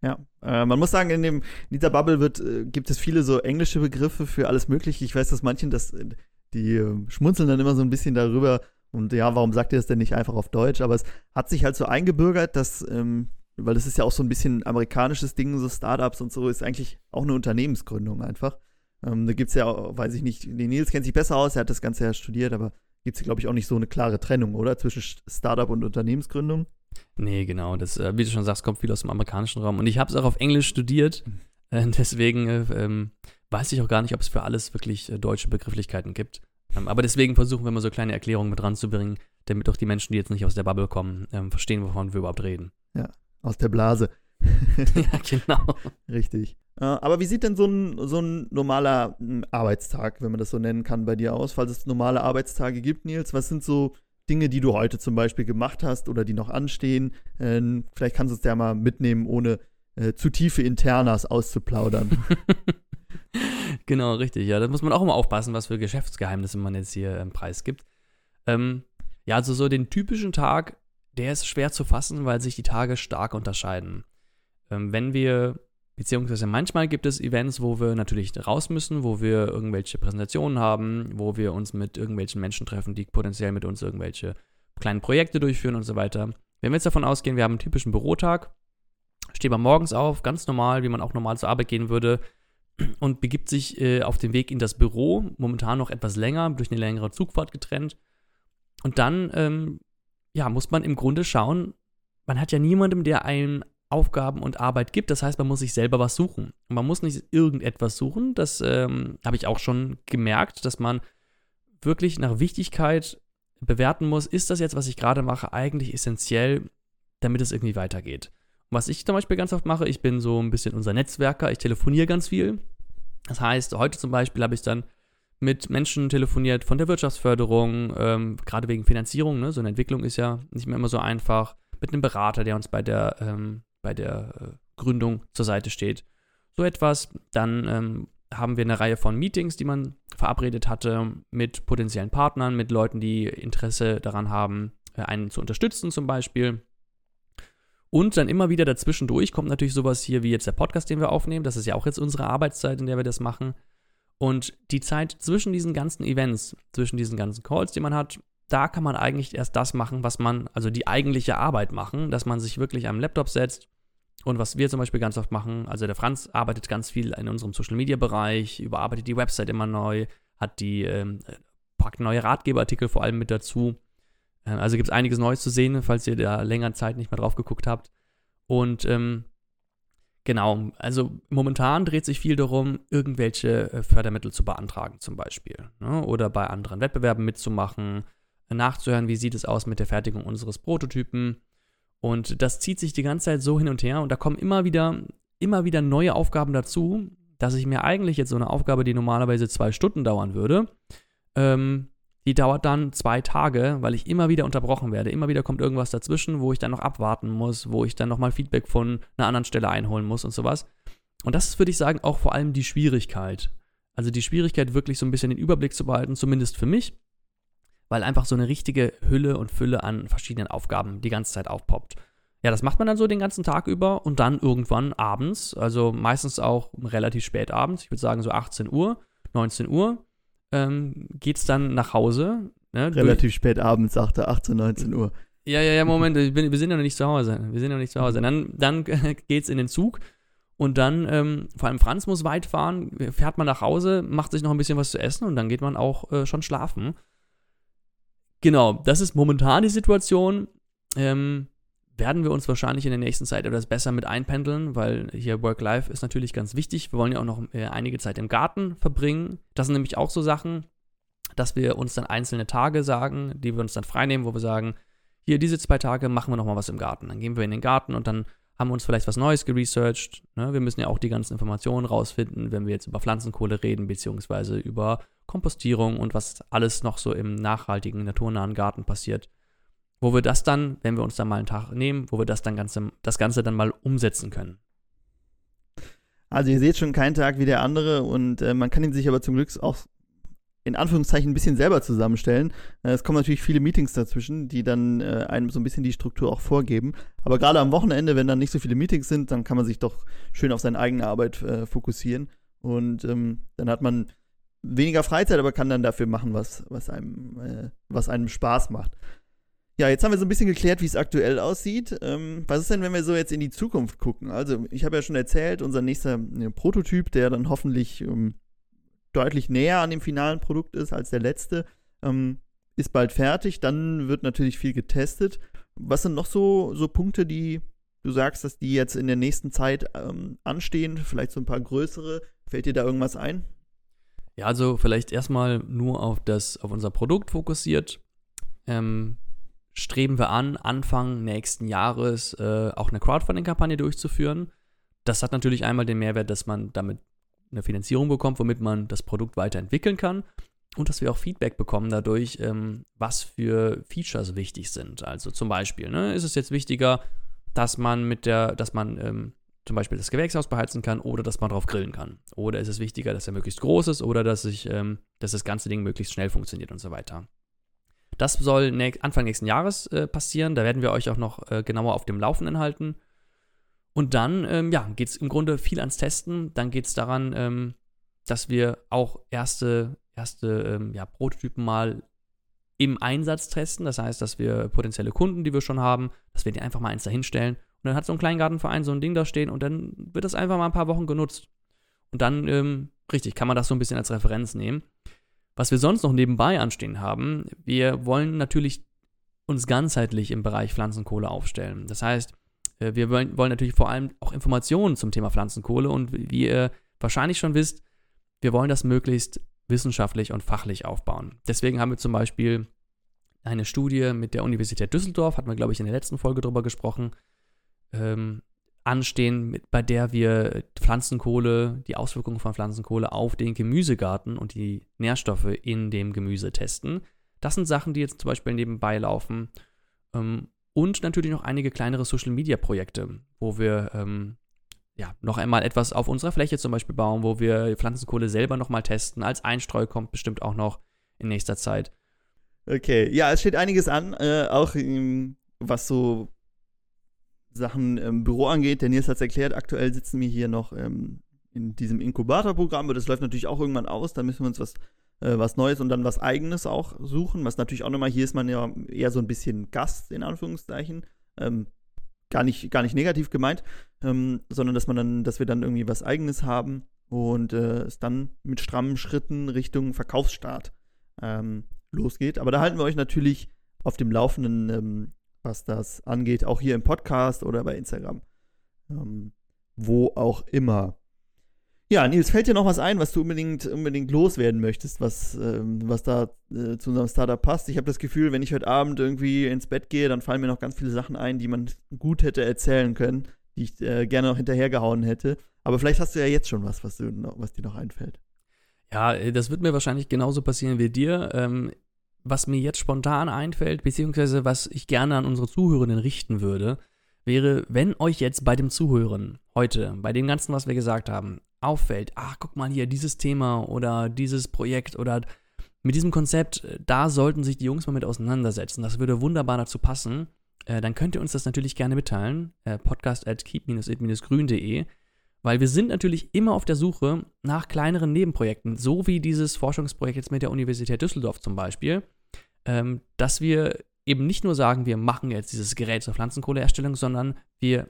Ja, äh, man muss sagen, in, dem, in dieser Bubble wird, äh, gibt es viele so englische Begriffe für alles Mögliche. Ich weiß, dass manchen das, äh, die äh, schmunzeln dann immer so ein bisschen darüber. Und ja, warum sagt ihr das denn nicht einfach auf Deutsch? Aber es hat sich halt so eingebürgert, dass, ähm, weil das ist ja auch so ein bisschen amerikanisches Ding, so Startups und so, ist eigentlich auch eine Unternehmensgründung einfach. Ähm, da gibt es ja, weiß ich nicht, Nils kennt sich besser aus, er hat das Ganze ja studiert, aber gibt es, glaube ich, auch nicht so eine klare Trennung, oder? Zwischen Startup und Unternehmensgründung. Nee, genau. Das, äh, wie du schon sagst, kommt viel aus dem amerikanischen Raum. Und ich habe es auch auf Englisch studiert. Äh, deswegen äh, ähm, weiß ich auch gar nicht, ob es für alles wirklich deutsche Begrifflichkeiten gibt. Ähm, aber deswegen versuchen wir immer so kleine Erklärungen mit ranzubringen, damit auch die Menschen, die jetzt nicht aus der Bubble kommen, ähm, verstehen, wovon wir überhaupt reden. Ja, aus der Blase. (laughs) ja, genau. Richtig. Aber wie sieht denn so ein, so ein normaler hm, Arbeitstag, wenn man das so nennen kann, bei dir aus? Falls es normale Arbeitstage gibt, Nils, was sind so Dinge, die du heute zum Beispiel gemacht hast oder die noch anstehen? Ähm, vielleicht kannst du es ja mal mitnehmen, ohne äh, zu tiefe Internas auszuplaudern. (laughs) genau, richtig. Ja, da muss man auch immer aufpassen, was für Geschäftsgeheimnisse man jetzt hier im Preis gibt. Ähm, ja, also so den typischen Tag, der ist schwer zu fassen, weil sich die Tage stark unterscheiden. Ähm, wenn wir Beziehungsweise manchmal gibt es Events, wo wir natürlich raus müssen, wo wir irgendwelche Präsentationen haben, wo wir uns mit irgendwelchen Menschen treffen, die potenziell mit uns irgendwelche kleinen Projekte durchführen und so weiter. Wenn wir jetzt davon ausgehen, wir haben einen typischen Bürotag, steht man morgens auf, ganz normal, wie man auch normal zur Arbeit gehen würde, und begibt sich äh, auf den Weg in das Büro, momentan noch etwas länger, durch eine längere Zugfahrt getrennt. Und dann, ähm, ja, muss man im Grunde schauen, man hat ja niemandem, der einem Aufgaben und Arbeit gibt. Das heißt, man muss sich selber was suchen. Man muss nicht irgendetwas suchen. Das ähm, habe ich auch schon gemerkt, dass man wirklich nach Wichtigkeit bewerten muss, ist das jetzt, was ich gerade mache, eigentlich essentiell, damit es irgendwie weitergeht. Und was ich zum Beispiel ganz oft mache, ich bin so ein bisschen unser Netzwerker, ich telefoniere ganz viel. Das heißt, heute zum Beispiel habe ich dann mit Menschen telefoniert von der Wirtschaftsförderung, ähm, gerade wegen Finanzierung. Ne? So eine Entwicklung ist ja nicht mehr immer so einfach. Mit einem Berater, der uns bei der, ähm, bei der äh, Gründung zur Seite steht. So etwas. Dann ähm, haben wir eine Reihe von Meetings, die man verabredet hatte mit potenziellen Partnern, mit Leuten, die Interesse daran haben, äh, einen zu unterstützen zum Beispiel. Und dann immer wieder dazwischendurch kommt natürlich sowas hier wie jetzt der Podcast, den wir aufnehmen. Das ist ja auch jetzt unsere Arbeitszeit, in der wir das machen. Und die Zeit zwischen diesen ganzen Events, zwischen diesen ganzen Calls, die man hat, da kann man eigentlich erst das machen, was man, also die eigentliche Arbeit machen, dass man sich wirklich am Laptop setzt. Und was wir zum Beispiel ganz oft machen, also der Franz arbeitet ganz viel in unserem Social Media Bereich, überarbeitet die Website immer neu, hat die, ähm, packt neue Ratgeberartikel vor allem mit dazu. Äh, also gibt es einiges Neues zu sehen, falls ihr da länger Zeit nicht mehr drauf geguckt habt. Und ähm, Genau, also momentan dreht sich viel darum, irgendwelche äh, Fördermittel zu beantragen zum Beispiel. Ne? Oder bei anderen Wettbewerben mitzumachen, nachzuhören, wie sieht es aus mit der Fertigung unseres Prototypen. Und das zieht sich die ganze Zeit so hin und her und da kommen immer wieder, immer wieder neue Aufgaben dazu, dass ich mir eigentlich jetzt so eine Aufgabe, die normalerweise zwei Stunden dauern würde, ähm, die dauert dann zwei Tage, weil ich immer wieder unterbrochen werde. Immer wieder kommt irgendwas dazwischen, wo ich dann noch abwarten muss, wo ich dann nochmal Feedback von einer anderen Stelle einholen muss und sowas. Und das ist, würde ich sagen, auch vor allem die Schwierigkeit. Also die Schwierigkeit, wirklich so ein bisschen den Überblick zu behalten, zumindest für mich, weil einfach so eine richtige Hülle und Fülle an verschiedenen Aufgaben die ganze Zeit aufpoppt. Ja, das macht man dann so den ganzen Tag über und dann irgendwann abends, also meistens auch relativ spät abends, ich würde sagen so 18 Uhr, 19 Uhr, ähm, geht es dann nach Hause. Ne, Relativ spät abends, sagte 18, 19 Uhr. Ja, ja, ja, Moment, bin, wir sind ja noch nicht zu Hause. Wir sind ja noch nicht zu Hause. Dann, dann (laughs) geht's in den Zug und dann, ähm, vor allem Franz muss weit fahren, fährt man nach Hause, macht sich noch ein bisschen was zu essen und dann geht man auch äh, schon schlafen. Genau, das ist momentan die Situation. Ähm, werden wir uns wahrscheinlich in der nächsten Zeit etwas besser mit einpendeln, weil hier Work-Life ist natürlich ganz wichtig. Wir wollen ja auch noch äh, einige Zeit im Garten verbringen. Das sind nämlich auch so Sachen, dass wir uns dann einzelne Tage sagen, die wir uns dann freinehmen, wo wir sagen, hier diese zwei Tage machen wir nochmal was im Garten. Dann gehen wir in den Garten und dann haben uns vielleicht was Neues geresearched. Ne? Wir müssen ja auch die ganzen Informationen rausfinden, wenn wir jetzt über Pflanzenkohle reden, beziehungsweise über Kompostierung und was alles noch so im nachhaltigen, naturnahen Garten passiert wo wir das dann, wenn wir uns dann mal einen Tag nehmen, wo wir das dann ganze, das Ganze dann mal umsetzen können. Also ihr seht schon keinen Tag wie der andere und äh, man kann ihn sich aber zum Glück auch in Anführungszeichen ein bisschen selber zusammenstellen. Äh, es kommen natürlich viele Meetings dazwischen, die dann äh, einem so ein bisschen die Struktur auch vorgeben. Aber gerade am Wochenende, wenn dann nicht so viele Meetings sind, dann kann man sich doch schön auf seine eigene Arbeit äh, fokussieren. Und ähm, dann hat man weniger Freizeit, aber kann dann dafür machen, was, was, einem, äh, was einem Spaß macht. Ja, jetzt haben wir so ein bisschen geklärt, wie es aktuell aussieht. Ähm, was ist denn, wenn wir so jetzt in die Zukunft gucken? Also, ich habe ja schon erzählt, unser nächster äh, Prototyp, der dann hoffentlich ähm, deutlich näher an dem finalen Produkt ist als der letzte, ähm, ist bald fertig. Dann wird natürlich viel getestet. Was sind noch so, so Punkte, die du sagst, dass die jetzt in der nächsten Zeit ähm, anstehen? Vielleicht so ein paar größere. Fällt dir da irgendwas ein? Ja, also vielleicht erstmal nur auf das, auf unser Produkt fokussiert. Ähm, streben wir an, Anfang nächsten Jahres äh, auch eine Crowdfunding-Kampagne durchzuführen. Das hat natürlich einmal den Mehrwert, dass man damit eine Finanzierung bekommt, womit man das Produkt weiterentwickeln kann und dass wir auch Feedback bekommen dadurch, ähm, was für Features wichtig sind. Also zum Beispiel, ne, ist es jetzt wichtiger, dass man mit der, dass man ähm, zum Beispiel das Gewächshaus beheizen kann oder dass man drauf grillen kann. Oder ist es wichtiger, dass er möglichst groß ist oder dass ich, ähm, dass das ganze Ding möglichst schnell funktioniert und so weiter. Das soll Anfang nächsten Jahres äh, passieren. Da werden wir euch auch noch äh, genauer auf dem Laufenden halten. Und dann, ähm, ja, geht es im Grunde viel ans Testen. Dann geht es daran, ähm, dass wir auch erste, erste ähm, ja, Prototypen mal im Einsatz testen. Das heißt, dass wir potenzielle Kunden, die wir schon haben, dass wir die einfach mal eins dahinstellen. Und dann hat so ein Kleingartenverein so ein Ding da stehen und dann wird das einfach mal ein paar Wochen genutzt. Und dann, ähm, richtig, kann man das so ein bisschen als Referenz nehmen. Was wir sonst noch nebenbei anstehen haben, wir wollen natürlich uns ganzheitlich im Bereich Pflanzenkohle aufstellen. Das heißt, wir wollen, wollen natürlich vor allem auch Informationen zum Thema Pflanzenkohle und wie ihr wahrscheinlich schon wisst, wir wollen das möglichst wissenschaftlich und fachlich aufbauen. Deswegen haben wir zum Beispiel eine Studie mit der Universität Düsseldorf, hatten wir, glaube ich, in der letzten Folge drüber gesprochen, ähm, anstehen, mit, bei der wir Pflanzenkohle, die Auswirkungen von Pflanzenkohle auf den Gemüsegarten und die Nährstoffe in dem Gemüse testen. Das sind Sachen, die jetzt zum Beispiel nebenbei laufen. Ähm, und natürlich noch einige kleinere Social-Media-Projekte, wo wir ähm, ja, noch einmal etwas auf unserer Fläche zum Beispiel bauen, wo wir Pflanzenkohle selber nochmal testen. Als Einstreu kommt bestimmt auch noch in nächster Zeit. Okay, ja, es steht einiges an, äh, auch ähm, was so Sachen im Büro angeht. Der Nils hat es erklärt, aktuell sitzen wir hier noch ähm, in diesem Inkubatorprogramm, aber das läuft natürlich auch irgendwann aus. Da müssen wir uns was, äh, was Neues und dann was Eigenes auch suchen. Was natürlich auch nochmal, hier ist man ja eher so ein bisschen Gast, in Anführungszeichen. Ähm, gar nicht, gar nicht negativ gemeint, ähm, sondern dass man dann, dass wir dann irgendwie was Eigenes haben und äh, es dann mit strammen Schritten Richtung Verkaufsstart ähm, losgeht. Aber da halten wir euch natürlich auf dem Laufenden, ähm, was das angeht, auch hier im Podcast oder bei Instagram. Ähm, wo auch immer. Ja, Nils, fällt dir noch was ein, was du unbedingt, unbedingt loswerden möchtest, was, ähm, was da äh, zu unserem Startup passt? Ich habe das Gefühl, wenn ich heute Abend irgendwie ins Bett gehe, dann fallen mir noch ganz viele Sachen ein, die man gut hätte erzählen können, die ich äh, gerne noch hinterhergehauen hätte. Aber vielleicht hast du ja jetzt schon was, was, du was dir noch einfällt. Ja, äh, das wird mir wahrscheinlich genauso passieren wie dir. Ähm, was mir jetzt spontan einfällt, beziehungsweise was ich gerne an unsere Zuhörenden richten würde, wäre, wenn euch jetzt bei dem Zuhören heute, bei dem Ganzen, was wir gesagt haben, auffällt, ach, guck mal hier, dieses Thema oder dieses Projekt oder mit diesem Konzept, äh, da sollten sich die Jungs mal mit auseinandersetzen. Das würde wunderbar dazu passen. Äh, dann könnt ihr uns das natürlich gerne mitteilen. Äh, podcast at keep-it-grün.de. Weil wir sind natürlich immer auf der Suche nach kleineren Nebenprojekten, so wie dieses Forschungsprojekt jetzt mit der Universität Düsseldorf zum Beispiel, ähm, dass wir eben nicht nur sagen, wir machen jetzt dieses Gerät zur Pflanzenkohleherstellung, sondern wir,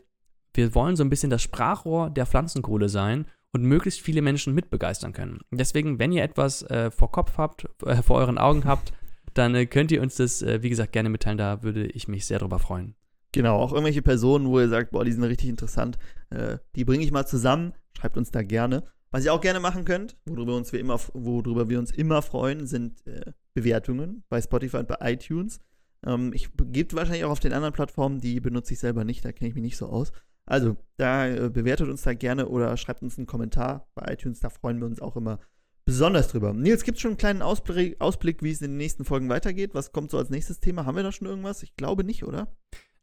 wir wollen so ein bisschen das Sprachrohr der Pflanzenkohle sein und möglichst viele Menschen mitbegeistern können. Deswegen, wenn ihr etwas äh, vor Kopf habt, äh, vor euren Augen habt, dann äh, könnt ihr uns das, äh, wie gesagt, gerne mitteilen. Da würde ich mich sehr drüber freuen. Genau, auch irgendwelche Personen, wo ihr sagt, boah, die sind richtig interessant, äh, die bringe ich mal zusammen. Schreibt uns da gerne. Was ihr auch gerne machen könnt, worüber, uns wir, immer, worüber wir uns immer freuen, sind äh, Bewertungen bei Spotify und bei iTunes. Ähm, ich gibt wahrscheinlich auch auf den anderen Plattformen, die benutze ich selber nicht, da kenne ich mich nicht so aus. Also, da äh, bewertet uns da gerne oder schreibt uns einen Kommentar bei iTunes, da freuen wir uns auch immer besonders drüber. Nils, gibt es schon einen kleinen Ausblick, Ausblick, wie es in den nächsten Folgen weitergeht? Was kommt so als nächstes Thema? Haben wir da schon irgendwas? Ich glaube nicht, oder?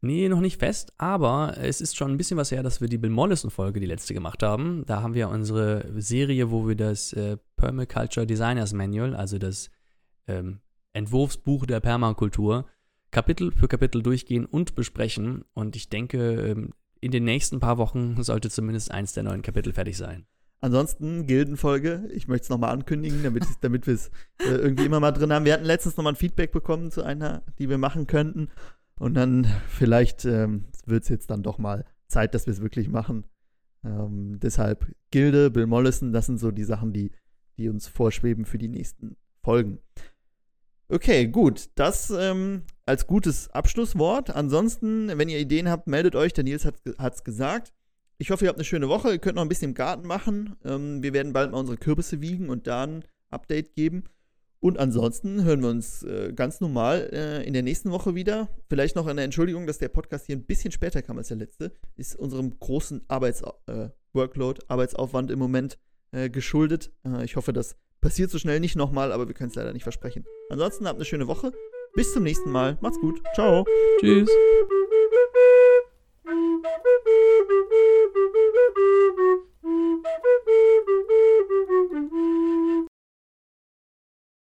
Nee, noch nicht fest, aber es ist schon ein bisschen was her, dass wir die Bill Mollison-Folge, die letzte, gemacht haben. Da haben wir unsere Serie, wo wir das äh, Permaculture Designers Manual, also das ähm, Entwurfsbuch der Permakultur, Kapitel für Kapitel durchgehen und besprechen. Und ich denke, ähm, in den nächsten paar Wochen sollte zumindest eins der neuen Kapitel fertig sein. Ansonsten Gildenfolge. Ich möchte es nochmal ankündigen, damit, damit wir es äh, irgendwie immer mal drin haben. Wir hatten letztens nochmal ein Feedback bekommen zu einer, die wir machen könnten. Und dann vielleicht ähm, wird es jetzt dann doch mal Zeit, dass wir es wirklich machen. Ähm, deshalb Gilde, Bill Mollison, das sind so die Sachen, die, die uns vorschweben für die nächsten Folgen. Okay, gut. Das ähm, als gutes Abschlusswort. Ansonsten, wenn ihr Ideen habt, meldet euch. Der Nils hat es gesagt. Ich hoffe, ihr habt eine schöne Woche. Ihr könnt noch ein bisschen im Garten machen. Ähm, wir werden bald mal unsere Kürbisse wiegen und da ein Update geben. Und ansonsten hören wir uns äh, ganz normal äh, in der nächsten Woche wieder. Vielleicht noch eine Entschuldigung, dass der Podcast hier ein bisschen später kam als der letzte. Ist unserem großen Arbeits-Workload, äh, Arbeitsaufwand im Moment äh, geschuldet. Äh, ich hoffe, das passiert so schnell nicht nochmal, aber wir können es leider nicht versprechen. Ansonsten habt eine schöne Woche. Bis zum nächsten Mal. Macht's gut. Ciao. Tschüss.